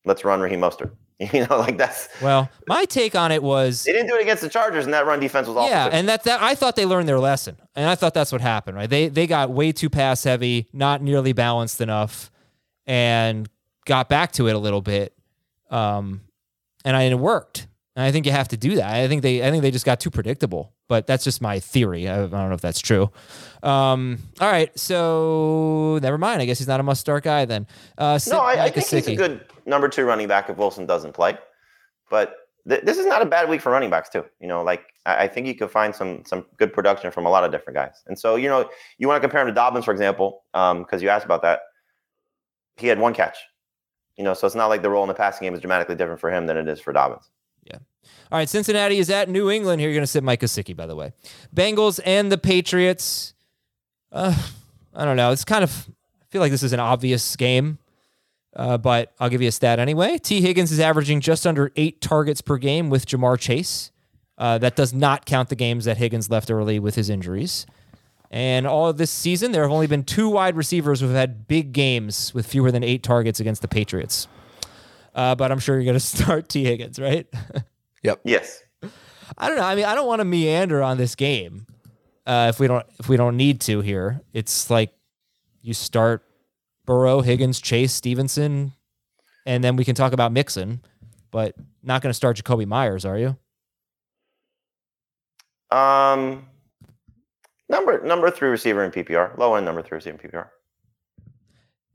Let's run Raheem Mostert. You know, like that's well. My take on it was they didn't do it against the Chargers, and that run defense was awful. Yeah, and that, that I thought they learned their lesson, and I thought that's what happened. Right? They they got way too pass heavy, not nearly balanced enough, and got back to it a little bit. Um, and I, it worked. And I think you have to do that. I think they I think they just got too predictable. But that's just my theory. I, I don't know if that's true. Um, all right, so never mind. I guess he's not a must start guy then. Uh, no, I, I think he's a good number two running back if Wilson doesn't play. But th- this is not a bad week for running backs too. You know, like I, I think you could find some some good production from a lot of different guys. And so you know, you want to compare him to Dobbins, for example, because um, you asked about that. He had one catch. You know, so it's not like the role in the passing game is dramatically different for him than it is for Dobbins. All right, Cincinnati is at New England. Here you're going to sit Mike Gesicki, by the way. Bengals and the Patriots. Uh, I don't know. It's kind of, I feel like this is an obvious game. Uh, but I'll give you a stat anyway. Tee Higgins is averaging just under eight targets per game with Ja'Marr Chase. Uh, that does not count the games that Higgins left early with his injuries. And all of this season, there have only been two wide receivers who have had big games with fewer than eight targets against the Patriots. Uh, but I'm sure you're going to start Tee Higgins, right? yep. Yes. I don't know. I mean, I don't want to meander on this game. Uh, if we don't, if we don't need to here, it's like you start Burrow, Higgins, Chase, Stevenson, and then we can talk about Mixon, but not going to start Jakobi Meyers, are you? Um, number number three receiver in PPR, low end number three receiver in PPR.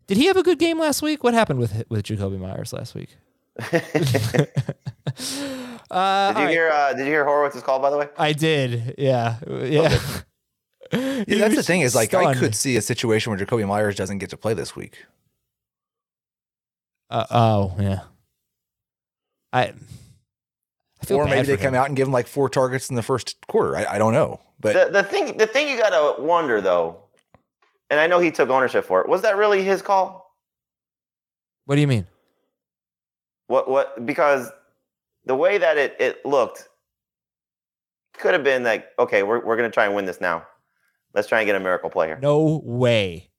Did he have a good game last week? What happened with with Jakobi Meyers last week? uh, did you hear? Uh, did you hear Horowitz's call? By the way, I did. Yeah, yeah. yeah, that's the thing is like stunned. I could see a situation where Jakobi Meyers doesn't get to play this week. Uh, oh yeah, I. I or maybe they him. come out and give him like four targets in the first quarter. I, I don't know, but the, the thing the thing you gotta wonder though, and I know he took ownership for it. Was that really his call? What do you mean? What what because the way that it, it looked could have been like, okay, we're we're gonna try and win this now. Let's try and get a miracle player. No way.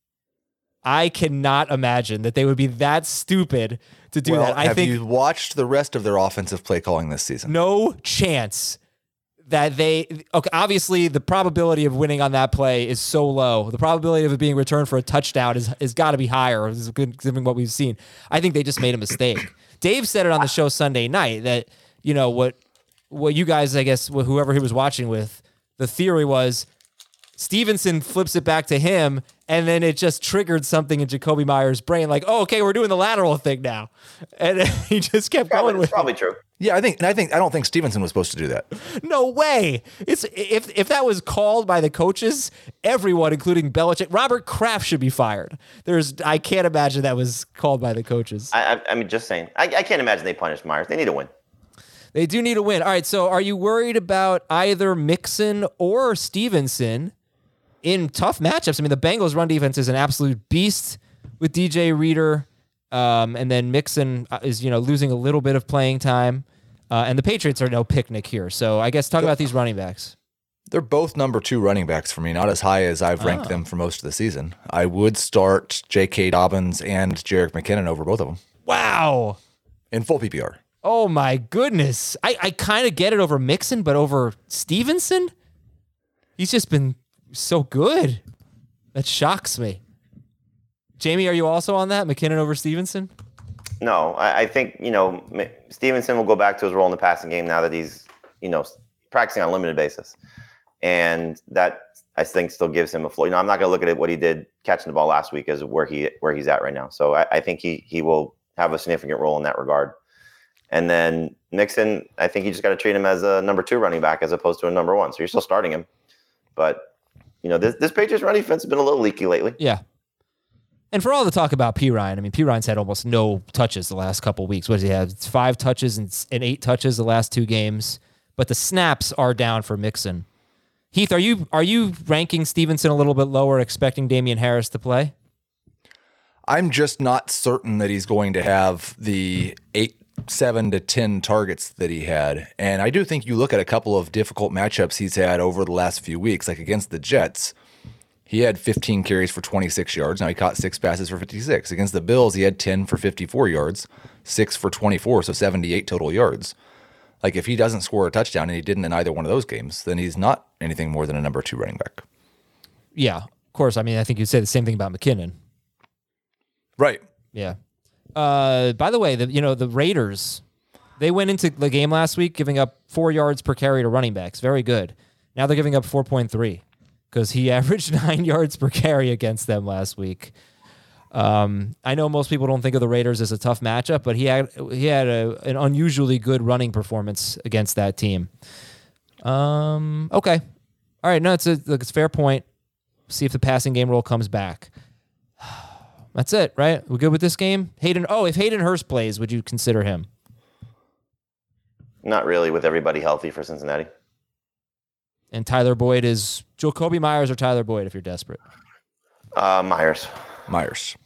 I cannot imagine that they would be that stupid to do well, that. I have think you watched the rest of their offensive play calling this season? No chance that they okay obviously the probability of winning on that play is so low the probability of it being returned for a touchdown is has got to be higher given what we've seen i think they just made a mistake dave said it on the show sunday night that you know what what you guys i guess whoever he was watching with the theory was Stevenson flips it back to him, and then it just triggered something in Jakobi Meyers' brain, like, "Oh, okay, we're doing the lateral thing now," and he just kept Probably, going with it's probably true. Yeah, I think, and I think I don't think Stevenson was supposed to do that. No way. It's if if that was called by the coaches, everyone, including Belichick, Robert Kraft should be fired. There's I can't imagine that was called by the coaches. I, I, I mean, just saying. I, I can't imagine they punished Meyers. They need to win. They do need a win. All right, so are you worried about either Mixon or Stevenson in tough matchups? I mean, the Bengals' run defense is an absolute beast with DJ Reader, um, and then Mixon uh, is you know losing a little bit of playing time, uh, and the Patriots are no picnic here. So I guess talk about these running backs. They're both number two running backs for me, not as high as I've ranked them for most of the season. I would start J.K. Dobbins and Jerick McKinnon over both of them Wow. in full PPR. Oh my goodness. I, I kind of get it over Mixon, but over Stevenson? He's just been so good. That shocks me. Jamie, are you also on that? McKinnon over Stevenson? No, I, I think you know Stevenson will go back to his role in the passing game now that he's you know practicing on a limited basis, and that I think still gives him a floor. You know, I'm not going to look at it what he did catching the ball last week as where he where he's at right now. So I, I think he he will have a significant role in that regard. And then Mixon, I think you just got to treat him as a number two running back as opposed to a number one. So you're still starting him, but you know this this Patriots running defense has been a little leaky lately. Yeah. And for all the talk about Perine, I mean, Perine's had almost no touches the last couple weeks. What does he have? It's five touches and, and eight touches the last two games. But the snaps are down for Mixon. Heath, are you are you ranking Stevenson a little bit lower, expecting Damien Harris to play? I'm just not certain that he's going to have the eight, seven to 10 targets that he had. And I do think you look at a couple of difficult matchups he's had over the last few weeks, like against the Jets. He had 15 carries for 26 yards. Now he caught six passes for 56. Against the Bills, he had 10 for 54 yards, six for 24, so 78 total yards. Like if he doesn't score a touchdown, and he didn't in either one of those games, then he's not anything more than a number two running back. Yeah, of course. I mean, I think you'd say the same thing about McKinnon. Right. Yeah. Uh, by the way, the you know the Raiders, they went into the game last week giving up four yards per carry to running backs. Very good. Now they're giving up four point three because he averaged nine yards per carry against them last week. Um, I know most people don't think of the Raiders as a tough matchup, but he had he had a, an unusually good running performance against that team. Um, okay, all right, no, it's a look, it's a fair point. See if the passing game role comes back. That's it, right? We good with this game? Hayden. Oh, if Hayden Hurst plays, would you consider him? Not really with everybody healthy for Cincinnati. And Tyler Boyd is Jakobi Meyers or Tyler Boyd if you're desperate. Uh, Meyers. Meyers.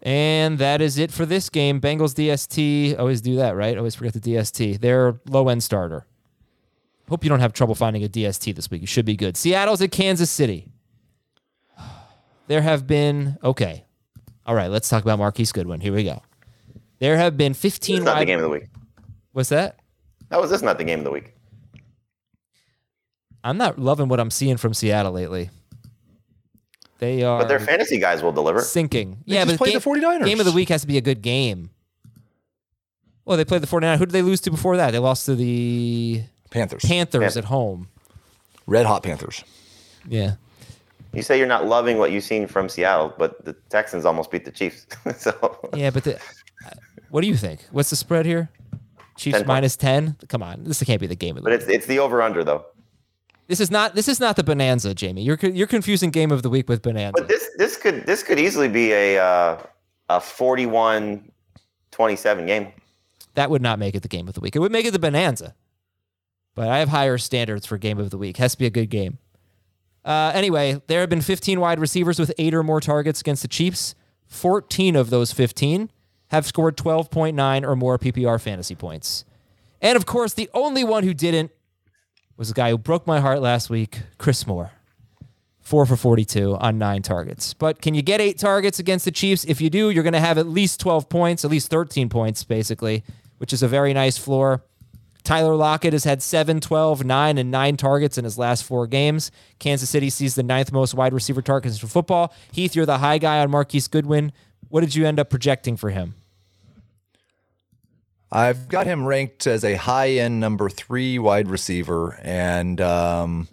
And that is it for this game. Bengals DST. Always do that, right? Always forget the DST. They're low end starter. Hope you don't have trouble finding a DST this week. You should be good. Seattle's at Kansas City. There have been okay. All right, let's talk about Marquise Goodwin. Here we go. There have been 15 This is not the game of the week. What's that? How is this not the game of the week? I'm not loving what I'm seeing from Seattle lately. They are But their fantasy guys will deliver. sinking. They yeah, just but played game, the 49ers. game of the week has to be a good game. Well, they played the 49ers. Who did they lose to before that? They lost to the Panthers. Panthers Yeah. at home. Red Hot Panthers. Yeah. You say you're not loving what you've seen from Seattle, but the Texans almost beat the Chiefs. so Yeah, but the, what do you think? What's the spread here? Chiefs 10 minus 10? Come on. This can't be the game of the week. but week. it's it's the over under though. This is not this is not the bonanza, Jamie. You're you're confusing game of the week with bonanza. But this this could this could easily be a uh, a 41-27 game. that would not make it the game of the week. It would make it the bonanza. But I have higher standards for game of the week. Has to be a good game. Uh, anyway, there have been 15 wide receivers with eight or more targets against the Chiefs. 14 of those 15 have scored 12.9 or more PPR fantasy points. And of course, the only one who didn't was the guy who broke my heart last week, Chris Moore. Four for 42 on nine targets. But can you get eight targets against the Chiefs? If you do, you're going to have at least 12 points, at least 13 points, basically, which is a very nice floor. Tyler Lockett has had 7, 12, 9, and 9 targets in his last four games. Kansas City sees the ninth most wide receiver targets for football. Heath, you're the high guy on Marquise Goodwin. What did you end up projecting for him? I've got him ranked as a high end number three wide receiver, and um,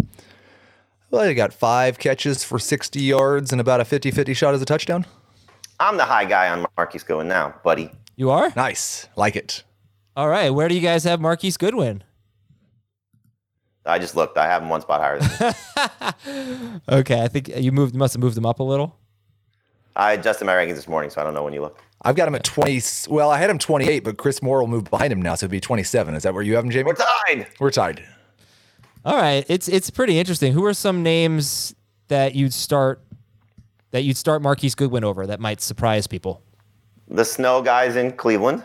Well, he got five catches for 60 yards and about a 50 50 shot as a touchdown. I'm the high guy on Marquise Goodwin now, buddy. You are? Nice. Like it. All right. Where do you guys have Marquise Goodwin? I just looked. I have him one spot higher than. Okay, I think you moved. Must have moved him up a little. I adjusted my rankings this morning, so I don't know when you look. I've got him at 20. Well, I had him 28, but Chris Moore will move behind him now, so it'd be 27. Is that where you have him, Jamie? We're tied. We're tied. All right, it's it's pretty interesting. Who are some names that you'd start that you'd start Marquise Goodwin over that might surprise people? The snow guys in Cleveland.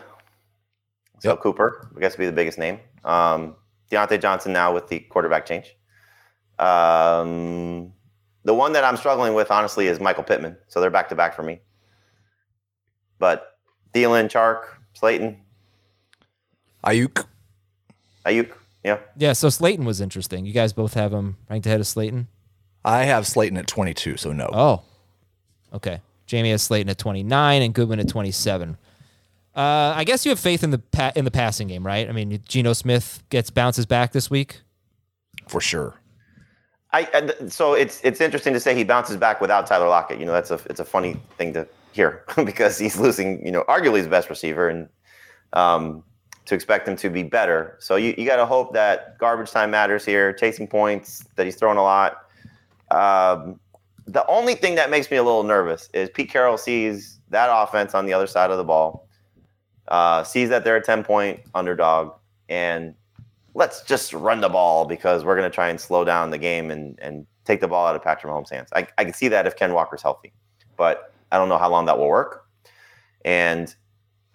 So Yep. Cooper, I guess, would be the biggest name. Um, Diontae Johnson now with the quarterback change. Um, the one that I'm struggling with, honestly, is Michael Pittman. So they're back to back for me. But Thielen, Chark, Slayton, Aiyuk. Aiyuk, yeah. Yeah, so Slayton was interesting. You guys both have him ranked ahead of Slayton. I have Slayton at 22, so no. Oh, okay. Jamie has Slayton at 29 and Goodwin at 27. Uh, I guess you have faith in the pa- in the passing game, right? I mean, Geno Smith gets bounces back this week. For sure. I, I so it's it's interesting to say he bounces back without Tyler Lockett. You know, that's a it's a funny thing to hear because he's losing, you know, arguably his best receiver, and um, to expect him to be better. So you, you got to hope that garbage time matters here, chasing points, that he's throwing a lot. Um, the only thing that makes me a little nervous is Pete Carroll sees that offense on the other side of the ball, uh, sees that they're a 10 point underdog, and let's just run the ball because we're going to try and slow down the game and, and take the ball out of Patrick Mahomes' hands. I, I can see that if Ken Walker's healthy, but I don't know how long that will work. And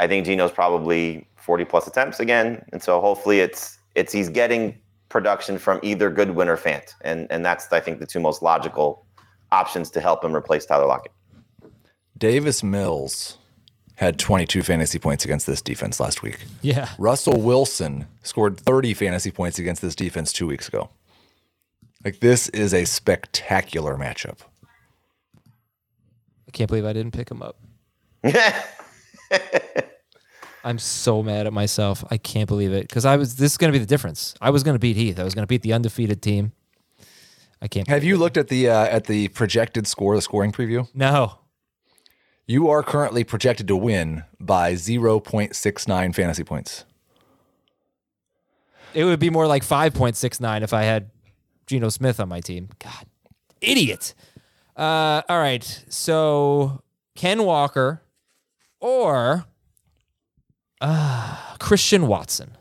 I think Geno's probably 40 plus attempts again. And so hopefully it's it's he's getting production from either Goodwin or Fant. And and that's I think the two most logical options to help him replace Tyler Lockett. Davis Mills had 22 fantasy points against this defense last week. Yeah. Russell Wilson scored 30 fantasy points against this defense two weeks ago. Like, this is a spectacular matchup. I can't believe I didn't pick him up. I'm so mad at myself. I can't believe it because I was. This is going to be the difference. I was going to beat Heath. I was going to beat the undefeated team. I can't. Have you it. looked at the uh, at the projected score, the scoring preview? No. You are currently projected to win by 0.69 fantasy points. It would be more like 5.69 if I had Geno Smith on my team. God, idiot. Uh, all right. So Ken Walker or uh, Christian Watson.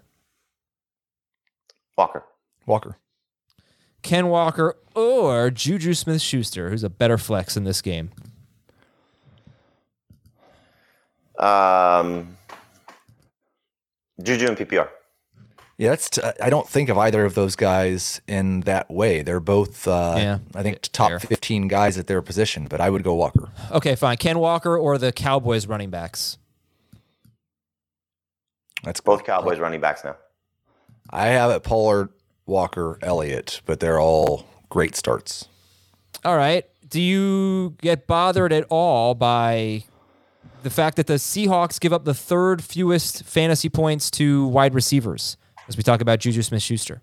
Walker. Walker. Ken Walker or Juju Smith Schuster, who's a better flex in this game. Um, Juju and PPR. Yeah, that's. T- I don't think of either of those guys in that way. They're both, uh, Yeah, I think, fair. top 15 guys at their position, but I would go Walker. Okay, fine. Ken Walker or the Cowboys running backs. That's Both Cowboys running backs now. I have it Pollard, Walker, Elliott, but they're all great starts. All right. Do you get bothered at all by the fact that the Seahawks give up the third fewest fantasy points to wide receivers as we talk about Juju Smith Schuster?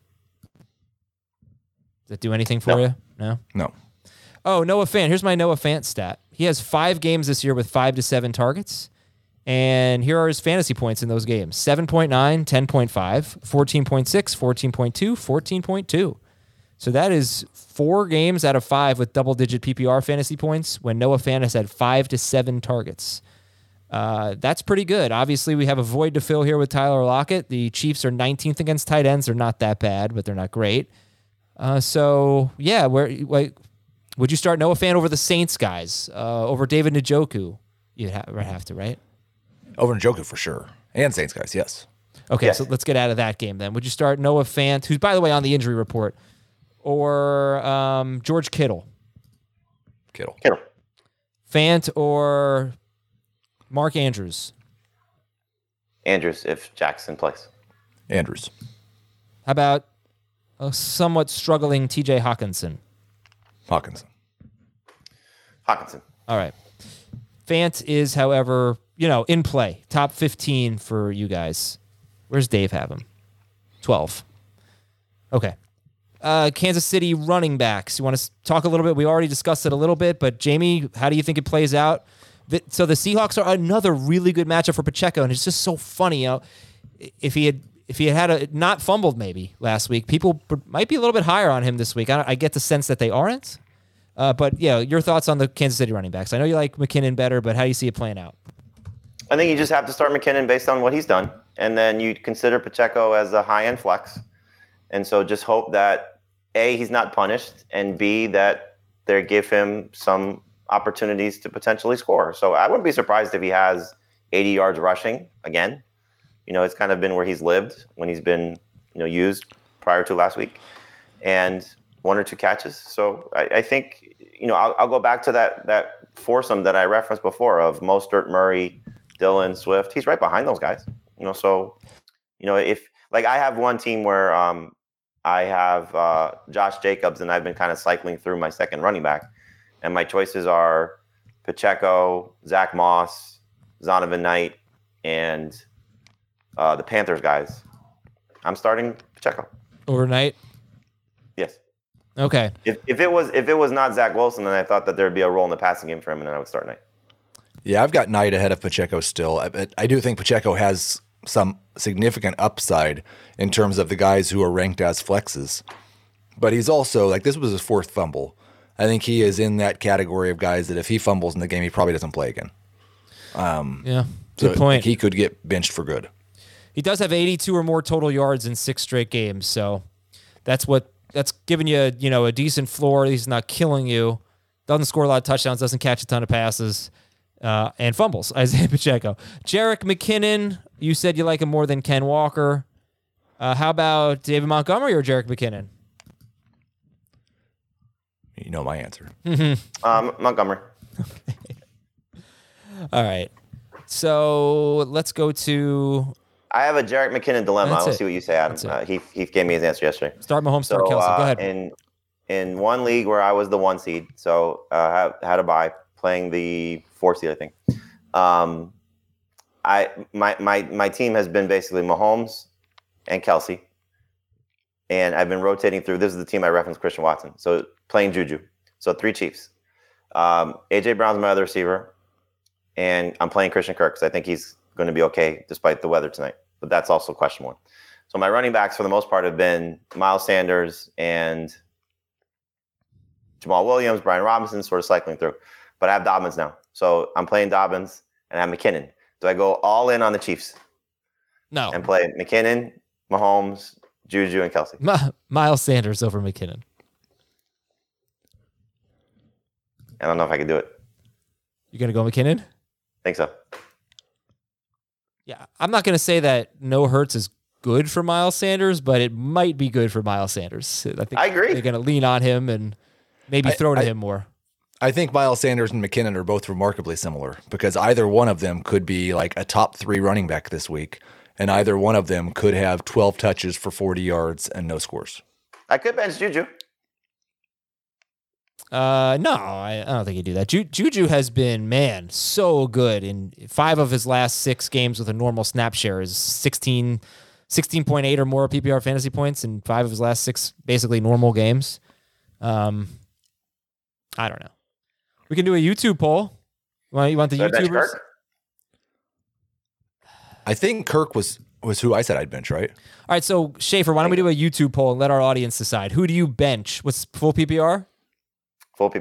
Does that do anything for No. you? No. No. Oh, Noah Fant. Here's my Noah Fant stat. He has five games this year with five to seven targets. And here are his fantasy points in those games 7.9, 10.5, 14.6, 14.2, 14.2. So that is four games out of five with double digit PPR fantasy points when Noah Fant has had five to seven targets. Uh, that's pretty good. Obviously, we have a void to fill here with Tyler Lockett. The Chiefs are 19th against tight ends. They're not that bad, but they're not great. Uh, so yeah, where like would you start Noah Fant over the Saints guys, uh, over David Njoku? You'd ha- have to, right? Over Njoku for sure. And Saints guys, yes. Okay, Yes. so let's get out of that game then. Would you start Noah Fant, who's by the way on the injury report, or um, George Kittle? Kittle. Kittle. Fant or Mark Andrews? Andrews if Jackson plays. Andrews. How about a somewhat struggling TJ Hockenson? Hockenson. Hockenson. All right. Fant is, however, you know, in play. Top 15 for you guys. Where's Dave have him? 12. Okay. uh, Kansas City running backs. You want to talk a little bit? We already discussed it a little bit, but Jamie, how do you think it plays out? The- So the Seahawks are another really good matchup for Pacheco, and it's just so funny. You know, if he had if he had had a, not fumbled maybe last week, people might be a little bit higher on him this week. I, I get the sense that they aren't. Uh, but yeah, your thoughts on the Kansas City running backs? I know you like McKinnon better, but how do you see it playing out? I think you just have to start McKinnon based on what he's done, and then you consider Pacheco as a high end flex, and so just hope that a he's not punished, and b that they give him some opportunities to potentially score. So I wouldn't be surprised if he has 80 yards rushing again. You know, it's kind of been where he's lived when he's been you know used prior to last week, and one or two catches. So I, I think you know I'll, I'll go back to that that foursome that I referenced before of Mostert, Murray, Dillon, Swift. He's right behind those guys. You know, so you know if like I have one team where um I have uh, Josh Jacobs and I've been kind of cycling through my second running back, and my choices are Pacheco, Zach Moss, Zonovan Knight, and uh, the Panthers guys. I'm starting Pacheco. Overnight. Yes. Okay. If, if it was if it was not Zach Wilson, then I thought that there'd be a role in the passing game for him, and then I would start Knight. Yeah, I've got Knight ahead of Pacheco still. I, I do think Pacheco has some significant upside in terms of the guys who are ranked as flexes. But he's also like this was his fourth fumble. I think he is in that category of guys that if he fumbles in the game, he probably doesn't play again. Yeah. So Good point. He could get benched for good. He does have 82 or more total yards in six straight games, so that's what that's giving you, you know, a decent floor. He's not killing you. Doesn't score a lot of touchdowns. Doesn't catch a ton of passes, uh, and fumbles. Isaiah Pacheco, Jerick McKinnon. You said you like him more than Ken Walker. Uh, how about David Montgomery or Jerick McKinnon? You know my answer. Um, Montgomery. All right. So let's go to I have a Jerick McKinnon dilemma. That's I'll it. see what you say, Adam. That's it. Uh, Heath, Heath gave me his answer yesterday. start Mahomes, start So Kelce. Go uh, ahead. in in one league where I was the one seed, so uh, had, had a bye playing the four seed, I think. Um, I my my my team has been basically Mahomes and Kelce, and I've been rotating through. This is the team I referenced Christian Watson. So playing Juju. So three Chiefs. Um, AJ Brown's my other receiver, and I'm playing Christian Kirk because I think he's going to be okay despite the weather tonight. But that's also question one. So my running backs for the most part have been Miles Sanders and Jamaal Williams, Brian Robinson, sort of cycling through. But I have Dobbins now. So I'm playing Dobbins and I have McKinnon. Do I go all in on the Chiefs no, and play McKinnon, Mahomes, Juju, and Kelce? Mi- Miles Sanders over McKinnon. I don't know if I can do it. You're gonna go McKinnon? think so. Yeah, I'm not going to say that no Hurts is good for Miles Sanders, but it might be good for Miles Sanders. I think I agree. they're going to lean on him and maybe I- throw to I- him more. I think Miles Sanders and McKinnon are both remarkably similar because either one of them could be like a top three running back this week, and either one of them could have 12 touches for 40 yards and no scores. I could bench Juju. Uh, no, I, I don't think he'd do that. Ju- Juju has been man so good in five of his last six games with a normal snap share is 16, 16.8 or more PPR fantasy points in five of his last six basically normal games. Um, I don't know. We can do a YouTube poll. You want, you want the Do I YouTubers? Kirk? I think Kirk was was who I said I'd bench, right? All right, so Schaefer, why don't we do a YouTube poll and let our audience decide? Who do you bench? What's full PPR? Full PPR.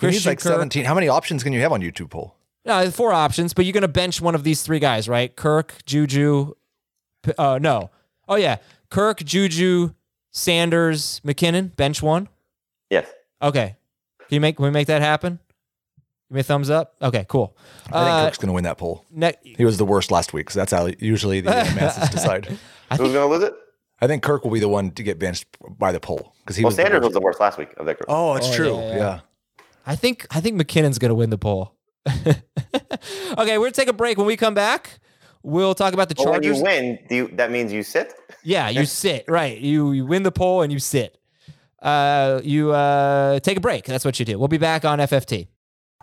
He needs Christian like Kirk. 17. How many options can you have on YouTube poll? No, four options, but you're going to bench one of these three guys, right? Kirk, Juju. Uh, no. Oh, yeah. Kirk, Juju, Sanders, McKinnon. Bench one. Yes. Okay. Can you make? Can we make that happen? Give me a thumbs up. Okay, cool. I think Uh, Kirk's going to win that poll. ne- He was the worst last week, so that's how usually the uh, masses decide. I Who's think, going to lose it? I think Kirk will be the one to get benched by the poll because he Well, was. the Sanders was worst. the worst last week of that group. Oh, it's Oh, true. yeah, Yeah, yeah. I think I think McKinnon's going to win the poll. okay, we're going to take a break. When we come back, we'll talk about the Well, when Chargers. you win, do you, that means you sit? Yeah, you sit right. You you win the poll and you sit. Uh, you uh, take a break. That's what you do. We'll be back on FFT.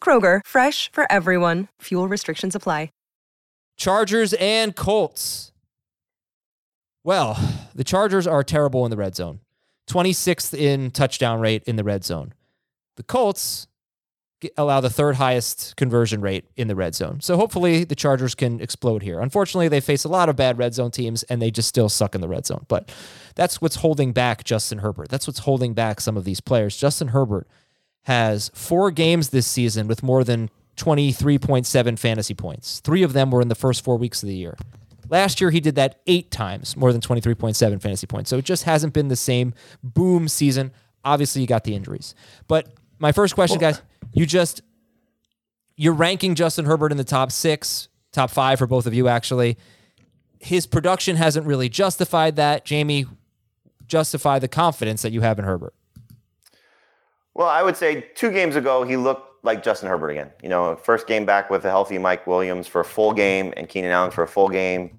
Kroger, fresh for everyone. Fuel restrictions apply. Chargers and Colts. Well, the Chargers are terrible in the red zone. 26th in touchdown rate in the red zone. The Colts allow the third highest conversion rate in the red zone. So hopefully the Chargers can explode here. Unfortunately, they face a lot of bad red zone teams and they just still suck in the red zone. But that's what's holding back Justin Herbert. That's what's holding back some of these players. Justin Herbert has four games this season with more than 23.7 fantasy points. Three of them were in the first four weeks of the year. Last year, he did that eight times, more than 23.7 fantasy points. So it just hasn't been the same boom season. Obviously, you got the injuries. But my first question, guys, you just, you're ranking Justin Herbert in the top six, top five for both of you, actually. His production hasn't really justified that. Jamie, justify the confidence that you have in Herbert. Well, I would say two games ago he looked like Justin Herbert again. You know, first game back with a healthy Mike Williams for a full game and Keenan Allen for a full game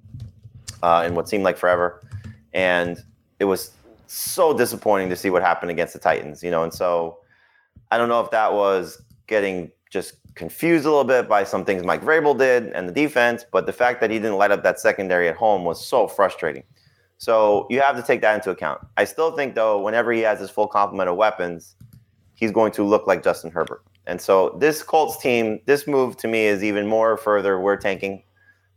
uh, in what seemed like forever, and it was so disappointing to see what happened against the Titans. You know, and so I don't know if that was getting just confused a little bit by some things Mike Vrabel did and the defense, but the fact that he didn't light up that secondary at home was so frustrating. So you have to take that into account. I still think though, whenever he has his full complement of weapons, he's going to look like Justin Herbert. And so this Colts team, this move to me is even more further. We're tanking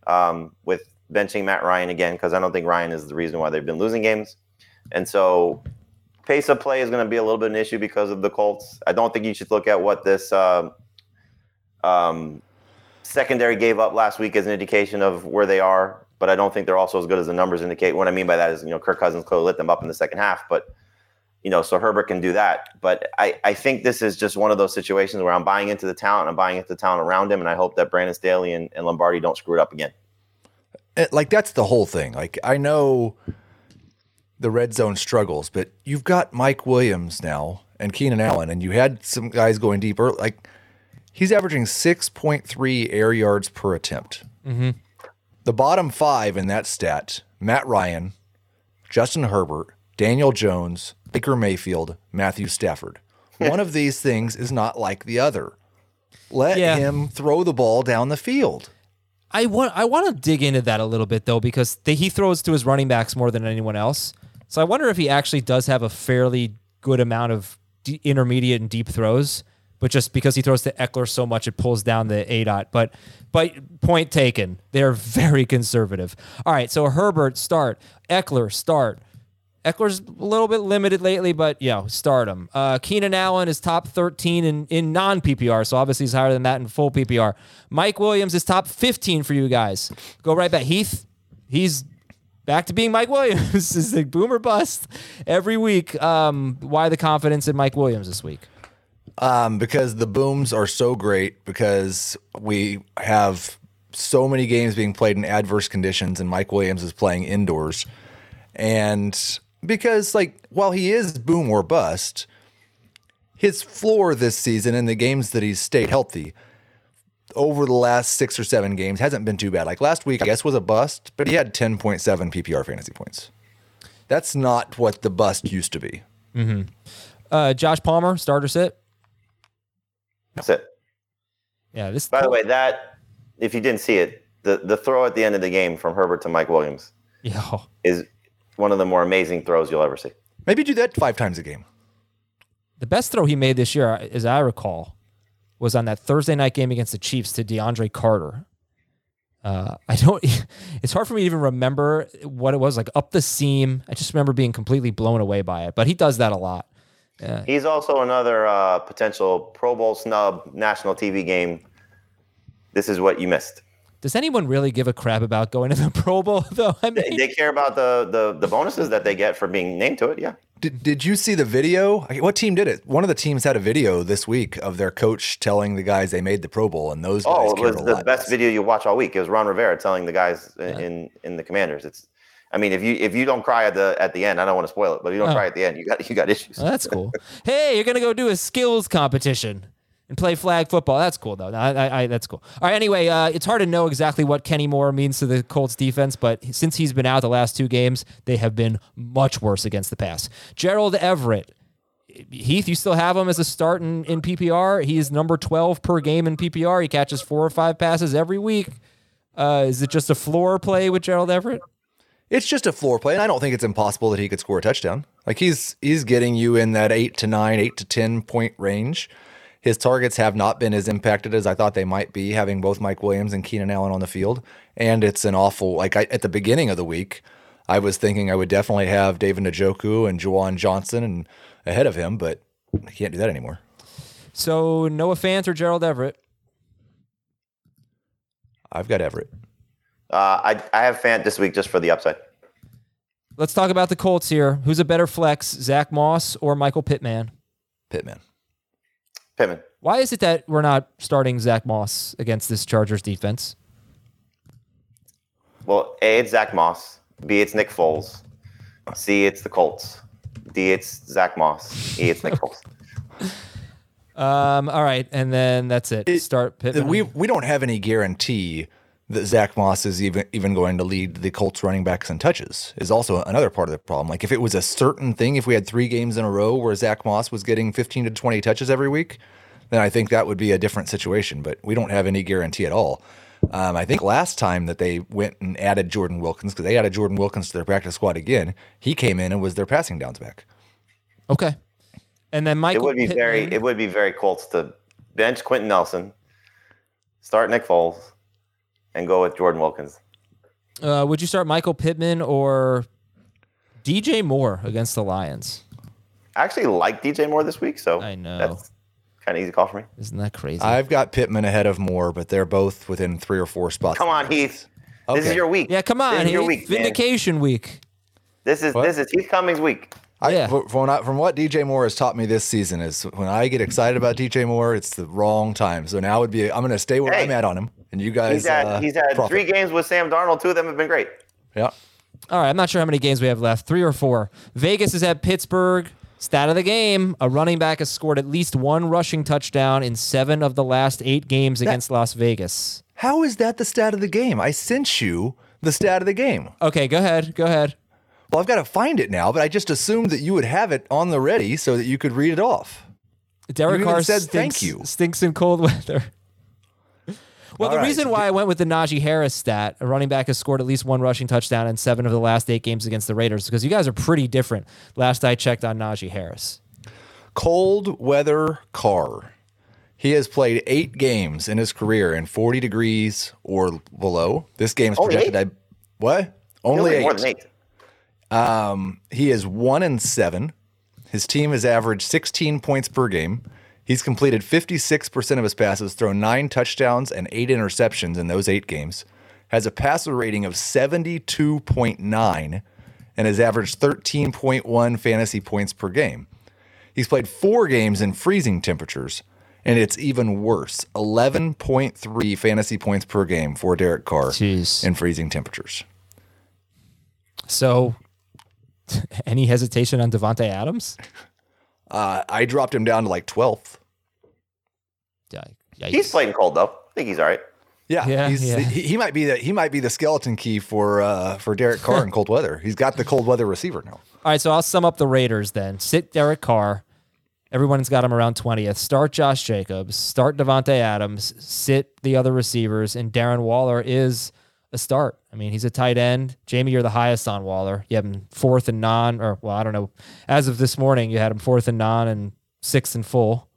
um, with benching Matt Ryan again because I don't think Ryan is the reason why they've been losing games. And so pace of play is going to be a little bit of an issue because of the Colts. I don't think you should look at what this uh, um, secondary gave up last week as an indication of where they are. But I don't think they're also as good as the numbers indicate. What I mean by that is, you know, Kirk Cousins clearly lit them up in the second half, but you know, so Herbert can do that. But I, I think this is just one of those situations where I'm buying into the talent, I'm buying into the talent around him, and I hope that Brandon Staley and, and Lombardi don't screw it up again. Eh, like that's the whole thing. Like I know the red zone struggles, but you've got Mike Williams now and Keenan Allen, and you had some guys going deeper. Like he's averaging six point three air yards per attempt. Mm-hmm. The bottom five in that stat: Matt Ryan, Justin Herbert, Daniel Jones, Baker Mayfield, Matthew Stafford. One of these things is not like the other. Let Yeah. him throw the ball down the field. I want I want to dig into that a little bit though because they, he throws to his running backs more than anyone else. So I wonder if he actually does have a fairly good amount of d- intermediate and deep throws, but just because he throws to Ekeler so much, it pulls down the A dot. But but point taken, they're very conservative. All right, so Herbert start, Ekeler start. Ekeler's a little bit limited lately, but yeah, start him. Uh, Keenan Allen is top 13 in, in non PPR, so obviously he's higher than that in full PPR. Mike Williams is top 15 for you guys. Go right back. Heath, he's back to being Mike Williams. is like boomer bust every week. Um, why the confidence in Mike Williams this week? Um, because the booms are so great because we have so many games being played in adverse conditions and Mike Williams is playing indoors. And because like while he is boom or bust, his floor this season in the games that he's stayed healthy over the last six or seven games hasn't been too bad. Like last week, I guess was a bust, but he had 10.7 PPR fantasy points. That's not what the bust used to be. Uh, Josh Palmer, starter sit. That's it. Yeah, this. By the way, that if you didn't see it, the the throw at the end of the game from Herbert to Mike Williams yeah, is one of the more amazing throws you'll ever see. Maybe do that five times a game. the best throw he made this year, as I recall, was on that Thursday night game against the Chiefs to DeAndre Carter. Uh, I don't. It's hard for me to even remember what it was like up the seam. I just remember being completely blown away by it. But he does that a lot. Yeah. He's also another uh, potential Pro Bowl snub, national TV game. This is what you missed. Does anyone really give a crap about going to the Pro Bowl though? I They, mean, they care about the, the the bonuses that they get for being named to it. Yeah. Did, did you see the video? What team did it? One of the teams had a video this week of their coach telling the guys they made the Pro Bowl, and those oh, guys Oh, it was the lot. best video you watch all week. It was Ron Rivera telling the guys in, in in the Commanders. It's, I mean, if you if you don't cry at the at the end, I don't want to spoil it, but if you don't Oh. cry at the end, you got you got issues. Oh, that's cool. hey, you're gonna go do a skills competition and play flag football. That's cool though. I, I, I, that's cool. All right. Anyway, uh, it's hard to know exactly what Kenny Moore means to the Colts defense, but since he's been out the last two games, they have been much worse against the pass. Gerald Everett. Heath, you still have him as a start in, in PPR. He is number 12 per game in PPR. He catches four or five passes every week. Uh, is it just a floor play with Gerald Everett? It's just a floor play, and I don't think it's impossible that he could score a touchdown. Like he's he's getting you in that eight to nine, eight to ten point range. His targets have not been as impacted as I thought they might be, having both Mike Williams and Keenan Allen on the field. And it's an awful like I, at the beginning of the week, I was thinking I would definitely have David Njoku and Juwan Johnson and ahead of him, but I can't do that anymore. So Noah Fant or Gerald Everett? I've got Everett. Uh, I I have Fant this week just for the upside. Let's talk about the Colts here. Who's a better flex, Zach Moss or Michael Pittman? Pittman. Pittman. Why is it that we're not starting Zach Moss against this Chargers defense? Well, A, it's Zach Moss. B, it's Nick Foles. C, it's the Colts. D, it's Zach Moss. E, it's Nick Foles. Um, all right, and then that's it. Start Pittman. We we don't have any guarantee that Zach Moss is even even going to lead the Colts running backs in touches. Is also another part of the problem. Like if it was a certain thing, if we had three games in a row where Zach Moss was getting 15 to 20 touches every week, then I think that would be a different situation. But we don't have any guarantee at all. Um, I think last time that they went and added Jordan Wilkins because they added Jordan Wilkins to their practice squad again, he came in and was their passing downs back. okay. And then Mike It would be very it would be very Colts to bench Quenton Nelson, start Nick Foles, and go with Jordan Wilkins. uh, would you start Michael Pittman or DJ Moore against the Lions? I actually like DJ Moore this week, so I know. that's kind of easy call for me. Isn't that crazy? I've got Pittman ahead of Moore, but they're both within three or four spots. Come on, Heath. This is your week. yeah, come This on. is your Heath. week, man. Vindication week. This is What? this is Heath Cummings' week. I, Yeah. from, what I- from what DJ Moore has taught me this season is when I get excited about DJ Moore, it's the wrong time. So now would be I'm going to stay where Hey. I'm at on him, and you guys. He's had uh, he's had profit. three games with Sam Darnold. Two of them have been great. Yeah, All right, I'm not sure how many games we have left. Three or four. Vegas is at Pittsburgh. Stat of the game: A running back has scored at least one rushing touchdown in seven of the last eight games against Las Vegas. how is that the stat of the game? I sent you the stat of the game. Okay, go ahead. Go ahead. Well, I've got to find it now, but I just assumed that you would have it on the ready so that you could read it off. Derek You even Carr said stinks, thank you. stinks in cold weather. Well, All the right, reason why I went with the Najee Harris stat, a running back has scored at least one rushing touchdown in seven of the last eight games against the Raiders, because you guys are pretty different. Last I checked on Najee Harris. Cold weather Carr. He has played eight games in his career in 40 degrees or below. This game is projected eight? at what? Only Really more eight. than eight. Um, he is one and seven. His team has averaged 16 points per game. He's completed 56% of his passes, thrown nine touchdowns and eight interceptions in those eight games. Has a passer rating of 72.9 and has averaged 13.1 fantasy points per game. He's played four games in freezing temperatures, and it's even worse 11.3 fantasy points per game for Derek Carr Jeez. in freezing temperatures. So, any hesitation on Davante Adams? Uh, I dropped him down to like 12th. Yikes. Yikes. He's playing cold though. I think he's all right. Yeah, Yeah, he's, yeah. He, he might be the he might be the skeleton key for uh, for Derek Carr in cold weather. He's got the cold weather receiver now. All right, so I'll sum up the Raiders then. Sit Derek Carr. Everyone's got him around 20th. Start Josh Jacobs. Start Davante Adams. Sit the other receivers. And Darren Waller is a start. I mean, he's a tight end. Jamie, you're the highest on Waller. You have him fourth and non, or, well, I don't know. As of this morning, you had him fourth and non and sixth and full.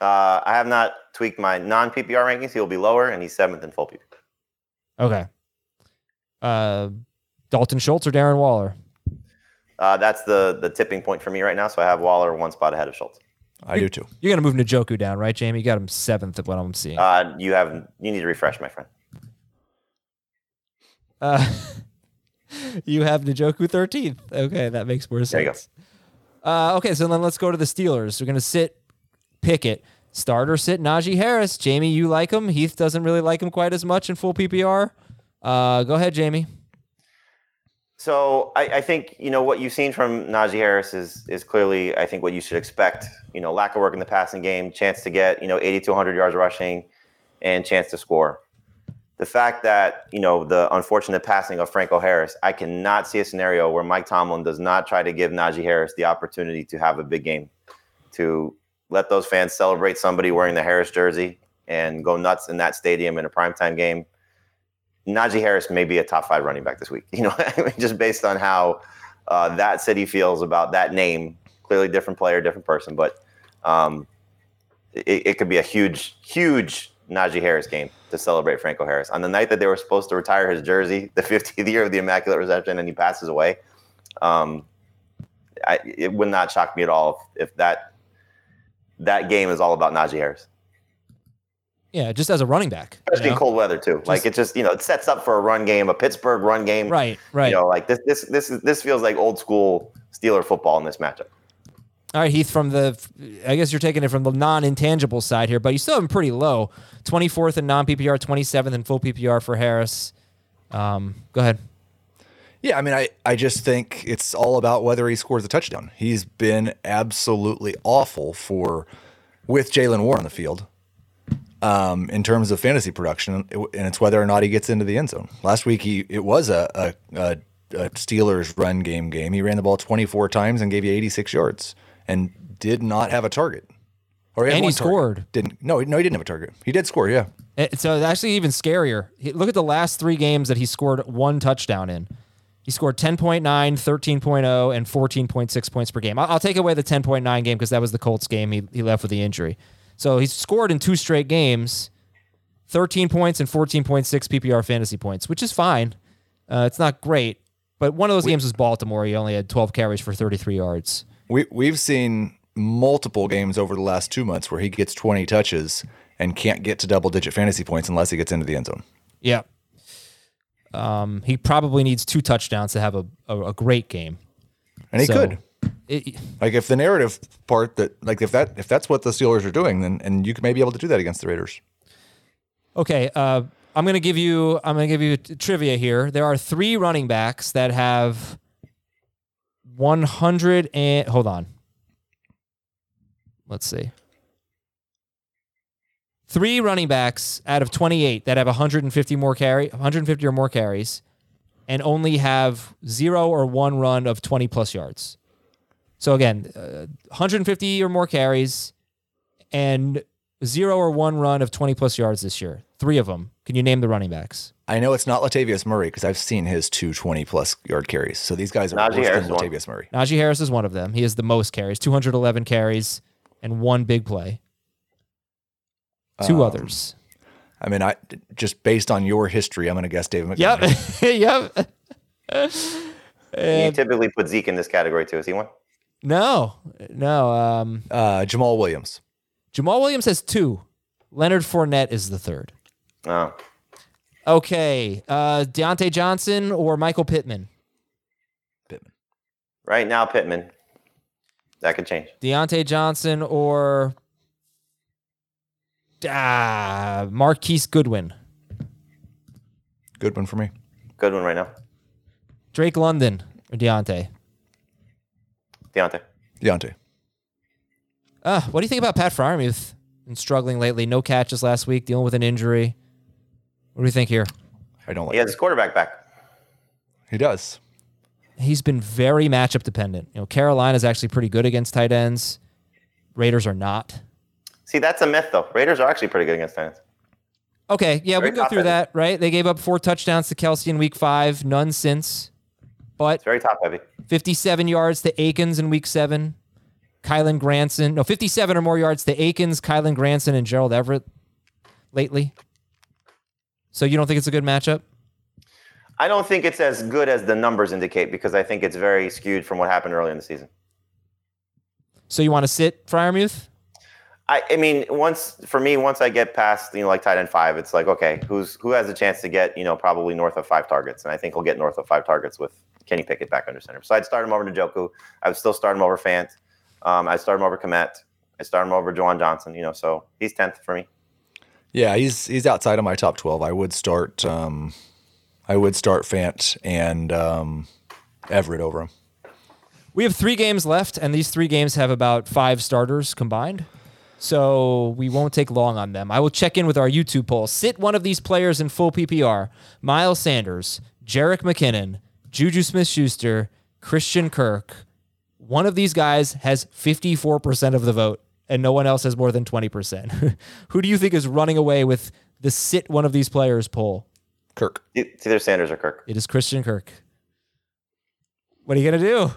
Uh, I have not tweaked my non PPR rankings. He'll be lower, and he's seventh in full PPR. Okay. Uh, Dalton Schultz or Darren Waller? Uh, that's the the tipping point for me right now. So I have Waller one spot ahead of Schultz. I do too. You're gonna move Njoku down, right, Jamie? You got him seventh of what I'm seeing. Uh, you have you need to refresh, my friend. Uh, you have Njoku 13th. Okay, that makes more sense. There you go. Uh, okay, so then let's go to the Steelers. We're going to sit Pickett. Starter sit Najee Harris. Jamie, you like him. Heath doesn't really like him quite as much in full PPR. Uh, go ahead, Jamie. So I, I think you know what you've seen from Najee Harris is is clearly I think what you should expect. You know, lack of work in the passing game, chance to get you know 80 to 100 yards rushing, and chance to score. The fact that you know the unfortunate passing of Franco Harris, I cannot see a scenario where Mike Tomlin does not try to give Najee Harris the opportunity to have a big game, to let those fans celebrate somebody wearing the Harris jersey and go nuts in that stadium in a primetime game. Najee Harris may be a top five running back this week. You know, I mean, just based on how uh, that city feels about that name. Clearly, different player, different person, but um, it, it could be a huge, huge Najee Harris game to celebrate Franco Harris on the night that they were supposed to retire his jersey, the 50th year of the Immaculate Reception, and he passes away. Um, I, it would not shock me at all if, if that that game is all about Najee Harris Yeah, just as a running back. you especially in know? cold weather too. like it just you know it sets up for a run game, a Pittsburgh run game. Right, right. You know, like this this this is this feels like old school Steeler football in this matchup. All right, Heath, from the, I guess you're taking it from the non intangible side here, but you still have him pretty low. 24th in non PPR, 27th in full PPR for Harris. Um, go ahead. Yeah, I mean, I, I just think it's all about whether he scores a touchdown. He's been absolutely awful for with Jaylen Warren on the field um, in terms of fantasy production, and it's whether or not he gets into the end zone. Last week, he it was a, a, a, a Steelers run game game. He ran the ball 24 times and gave you 86 yards and did not have a target. Or had And he one target. scored. Didn't no no he didn't have a target. He did score, yeah. Eh, so it's actually even scarier. Look at the last three games that he scored one touchdown in. He scored 10.9, 13.0, and 14.6 points per game. I'll, I'll take away the 10.9 game because that was the Colts game. He, he left with the injury. So he's scored in two straight games 13 points and 14.6 PPR fantasy points, which is fine. Uh, it's not great. But one of those games was Baltimore. He only had 12 carries for 33 yards. We we've seen multiple games over the last two months where he gets 20 touches and can't get to double digit fantasy points unless he gets into the end zone. Yeah. Um, he probably needs two touchdowns to have a, a, a great game. And he So, could. it- Like if the narrative part that like if that if that's what the Steelers are doing, then and you may be able to do that against the Raiders. Okay, uh, I'm gonna give you I'm gonna give you t- trivia here. There are three running backs that have 100 and hold on. Let's see. Three running backs out of 28 that have 150 more carry 150 or more carries, and only have zero or one run of 20 plus yards. So again, uh, 150 or more carries, and zero or one run of 20 plus yards this year. Three of them. Can you name the running backs? I know it's not Latavius Murray because I've seen his two 20 plus yard carries. So these guys are Najee worse Harris than is one. Latavius Murray. Najee Harris is one of them. He has the most carries, 211 carries, and one big play. Two Um, others. I mean, I just based on your history, I'm going to guess David McCowney. Yep. yep. you typically put Zeke in this category too. Is he one? No, no. Um, Uh, Jamaal Williams. Jamaal Williams has two. Leonard Fournette is the third. No. Okay. Uh, Diontae Johnson or Michael Pittman? Pittman. Right now, Pittman. That could change. Diontae Johnson or ah, Marquise Goodwin? Good one for me. Goodwin right now. Drake London or Diontae? Diontae. Diontae. Uh, what do you think about Pat Freiermuth? Been struggling lately. No catches last week, dealing with an injury. What do you think here? I don't like He has his quarterback back. He does. He's been very matchup dependent. You know, Carolina's actually pretty good against tight ends. Raiders are not. See, that's a myth though. Raiders are actually pretty good against Titans. Okay, yeah, we Very can go through top-heavy. that, right? They gave up four touchdowns to Kelce in week five, none since. But It's very top heavy. 57 yards to Akins in week seven. Kylen Granson, no, 57 or more yards to Akins, Kylen Granson, and Gerald Everett lately. So you don't think it's a good matchup? I don't think it's as good as the numbers indicate because I think it's very skewed from what happened early in the season. So you want to sit Freiermuth? I, I mean, once for me, once I get past you know like tight end five, it's like okay, who's who has a chance to get you know probably north of five targets, and I think he'll get north of five targets with Kenny Pickett back under center. So I'd start him over Njoku. I would still start him over Fant. Um, I'd start him over Kmet. I start him over Juwan Johnson. You know, so he's tenth for me. Yeah, he's he's outside of my top twelve. I would start um, I would start Fant and um, Everett over him. We have three games left, and these three games have about five starters combined. So we won't take long on them. I will check in with our YouTube poll. Sit one of these players in full PPR Miles Sanders, Jerick McKinnon, Juju Smith Schuster, Christian Kirk. One of these guys has 54% of the vote, and no one else has more than 20%. Who do you think is running away with the sit one of these players poll? Kirk. It's either Sanders or Kirk. It is Christian Kirk. What are you going to do?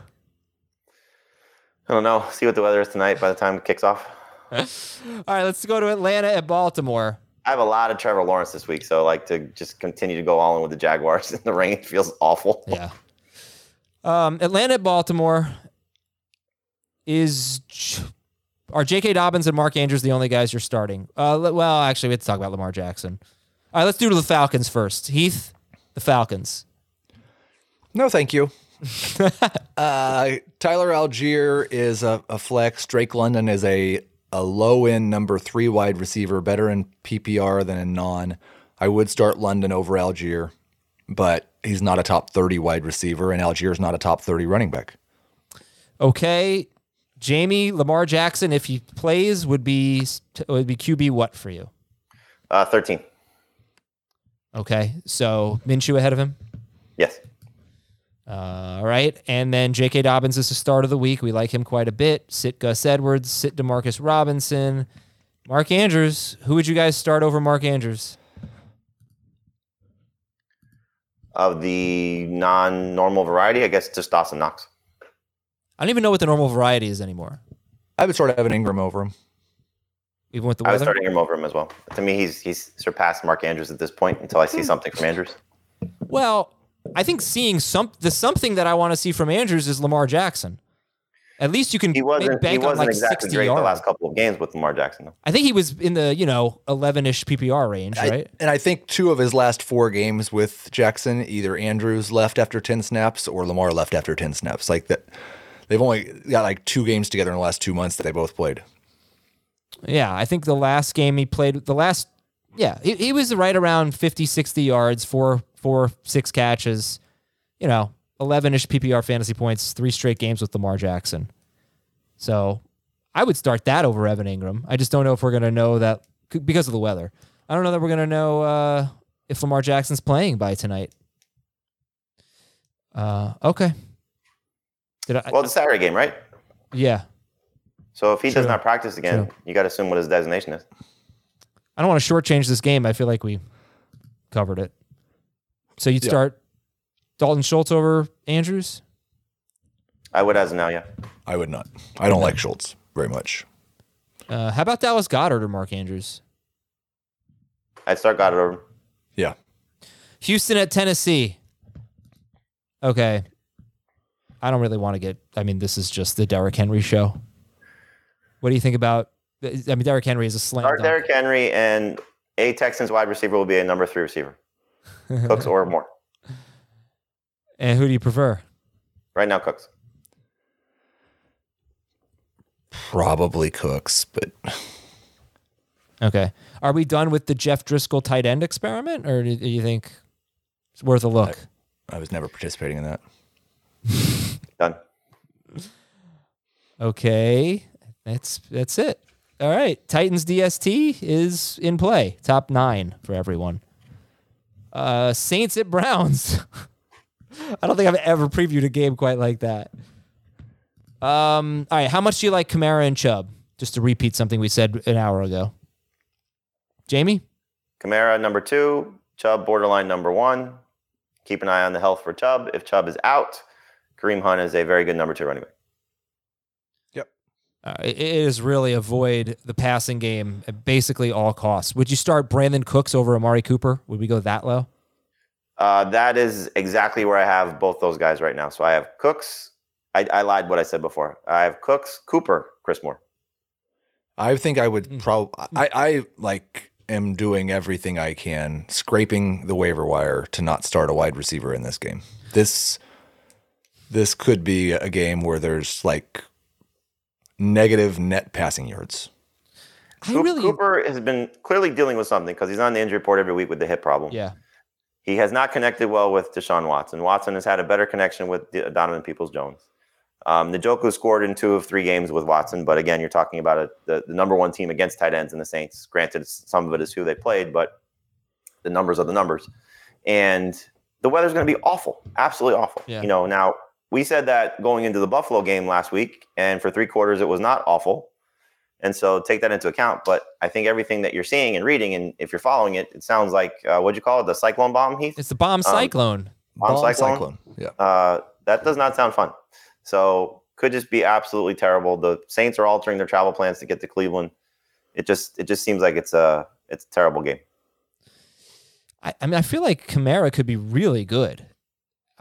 I don't know. See what the weather is tonight by the time it kicks off. All right, let's go to Atlanta at Baltimore. I have a lot of Trevor Lawrence this week, so like to just continue to go all in with the Jaguars in the rain feels awful. Yeah. Um, Atlanta at Baltimore is are J.K. Dobbins and Mark Andrews the only guys you're starting? Uh, well, actually, we have to talk about Lamar Jackson. All right, let's do the Falcons first. Heath, the Falcons. No, thank you. uh, Tyler Allgeier is a, a flex. Drake London is a a low end number three wide receiver, better in PPR than in non. I would start London over Allgeier, but he's not a top 30 wide receiver, and Allgeier is not a top 30 running back. Okay. Jamie Lamar Jackson, if he plays, would be would be QB what for you? Uh, thirteen. Okay, so Minshew ahead of him. Yes. Uh, all right. And then J.K. Dobbins is the start of the week. We like him quite a bit. Sit Gus Edwards, sit Demarcus Robinson. Mark Andrews. Who would you guys start over Mark Andrews? Of the non normal variety, I guess just Dawson Knox. I don't even know what the normal variety is anymore. I would start Evan Engram over him. Even with the weather? I weather? was starting him over him as well. To me, he's he's surpassed Mark Andrews at this point until I see something from Andrews. Well, I think seeing some the something that I want to see from Andrews is Lamar Jackson. At least you can He wasn't he bank on wasn't like exactly 60 great the last couple of games with Lamar Jackson. Though. I think he was in the, you know, 11-ish PPR range, I- right? and I think two of his last four games with Jackson, either Andrews left after 10 snaps or Lamar left after 10 snaps. Like that, they've only got like two games together in the last two months that they both played. Yeah, I think the last game he played, the last, yeah, he, he was right around 50, 60 yards, four, four, six catches, you know, 11 ish PPR fantasy points, three straight games with Lamar Jackson. So I would start that over Evan Engram. I just don't know if we're going to know that because of the weather. I don't know that we're going to know uh, if Lamar Jackson's playing by tonight. Uh, okay. Did I? Well, the Saturday game, right? yeah. So if he True. does not practice again, True. you got to assume what his designation is. I don't want to shortchange this game. I feel like we covered it. So you'd Yeah. start Dalton Schultz over Andrews? I would as of now, yeah. I would not. I don't like Schultz very much. Uh, how about Dallas Goedert or Mark Andrews? I'd start Goddard over. Yeah. Houston at Tennessee. Okay. I don't really want to get. I mean, this is just the Derrick Henry show. What do you think about? I mean, Derrick Henry is a slam Start dunk. Derrick Henry and a Texans wide receiver will be a number three receiver, Cooks or Moore. and who do you prefer? Right now, Cooks. Probably Cooks, but Okay. Are we done with the Jeff Driscoll tight end experiment, or do do you think it's worth a look? I was never participating in that. Done. Okay, that's that's it. All right, Titans DST is in play, top nine for everyone. Uh, Saints at Browns. I don't think I've ever previewed a game quite like that. Um, all right, how much do you like Kamara and Chubb? Just to repeat something we said an hour ago. Jamie, Kamara number two, Chubb borderline number one. Keep an eye on the health for Chubb. If Chubb is out, Kareem Hunt is a very good number two running back. Uh, it it is really avoid the passing game at basically all costs. Would you start Brandin Cooks over Amari Cooper? Would we go that low? Uh, that is exactly where I have both those guys right now. So I have Cooks. I, I lied what I said before. I have Cooks, Cooper, Chris Moore. I think I Hmm. would probably. I, I like am doing everything I can, scraping the waiver wire to not start a wide receiver in this game. This this could be a game where there's like negative net passing yards. I Coop- really, Cooper has been clearly dealing with something because he's on the injury report every week with the hip problem. yeah. He has not connected well with Deshaun Watson. Watson has had a better connection with Donovan Peoples Jones. Um, Njoku scored in two of three games with Watson, but again, you're talking about a, the, the number one team against tight ends in the Saints. Granted, some of it is who they played, but the numbers are the numbers. And the weather's going to be awful, absolutely awful. Yeah. You know, now we said that going into the Buffalo game last week, and for three quarters, it was not awful. And so take that into account. But I think everything that you're seeing and reading, and if you're following it, it sounds like uh, what'd you call it? The cyclone bomb, Heath? It's the bomb cyclone. Bomb Bomb cyclone? Yeah. Uh, that does not sound fun. So could just be absolutely terrible. The Saints are altering their travel plans to get to Cleveland. It just it just seems like it's a it's a terrible game. I, I mean, I feel like Kamara could be really good.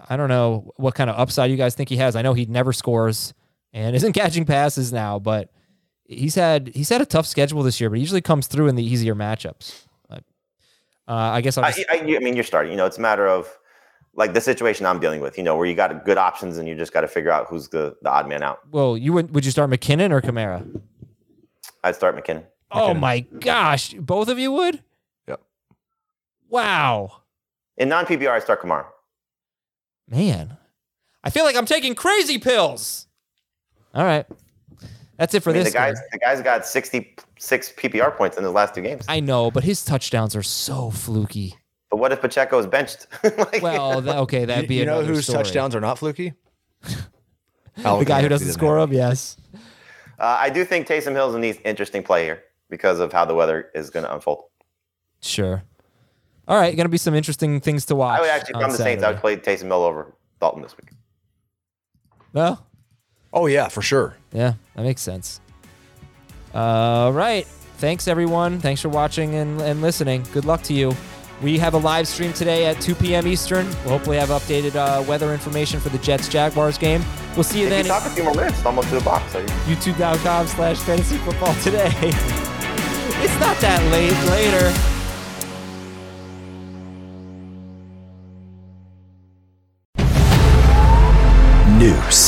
I don't know what kind of upside you guys think he has. I know he never scores and isn't catching passes now, but he's had he's had a tough schedule this year, but he usually comes through in the easier matchups. But, uh, I guess I'll I, just, I, I mean, you're starting. You know, it's a matter of like the situation I'm dealing with. You know, where you got good options and you just got to figure out who's the the odd man out. well, you would would you start McKinnon or Kamara? I'd start McKinnon. Oh my gosh, both of you would? Yep. Wow, In non PPR, I start Kamara. Man, I feel like I'm taking crazy pills. All right, that's it for I mean, this. the guy's game. the guy's got 66 PPR points in his last two games. I know, but his touchdowns are so fluky. But what if Pacheco is benched? Like, Well, that, okay, that'd be you know whose story. touchdowns are not fluky? The guy who doesn't score them, yes. Uh, I do think Taysom Hill's an interesting play here because of how the weather is going to unfold. Sure. All right, going to be some interesting things to watch. I would actually, if I'm the Saints, I would Saturday. play Taysom Hill over Dalton this week. Well, Oh yeah, for sure. yeah, that makes sense. All right. Thanks, everyone. Thanks for watching and, and listening. Good luck to you. We have a live stream today at 2 p.m. Eastern. We'll hopefully have updated uh, weather information for the Jets Jaguars game. We'll see you If then you at talk a few more minutes, it's almost to the box. Youtube.com slash fantasy football today. it's not that late. Later.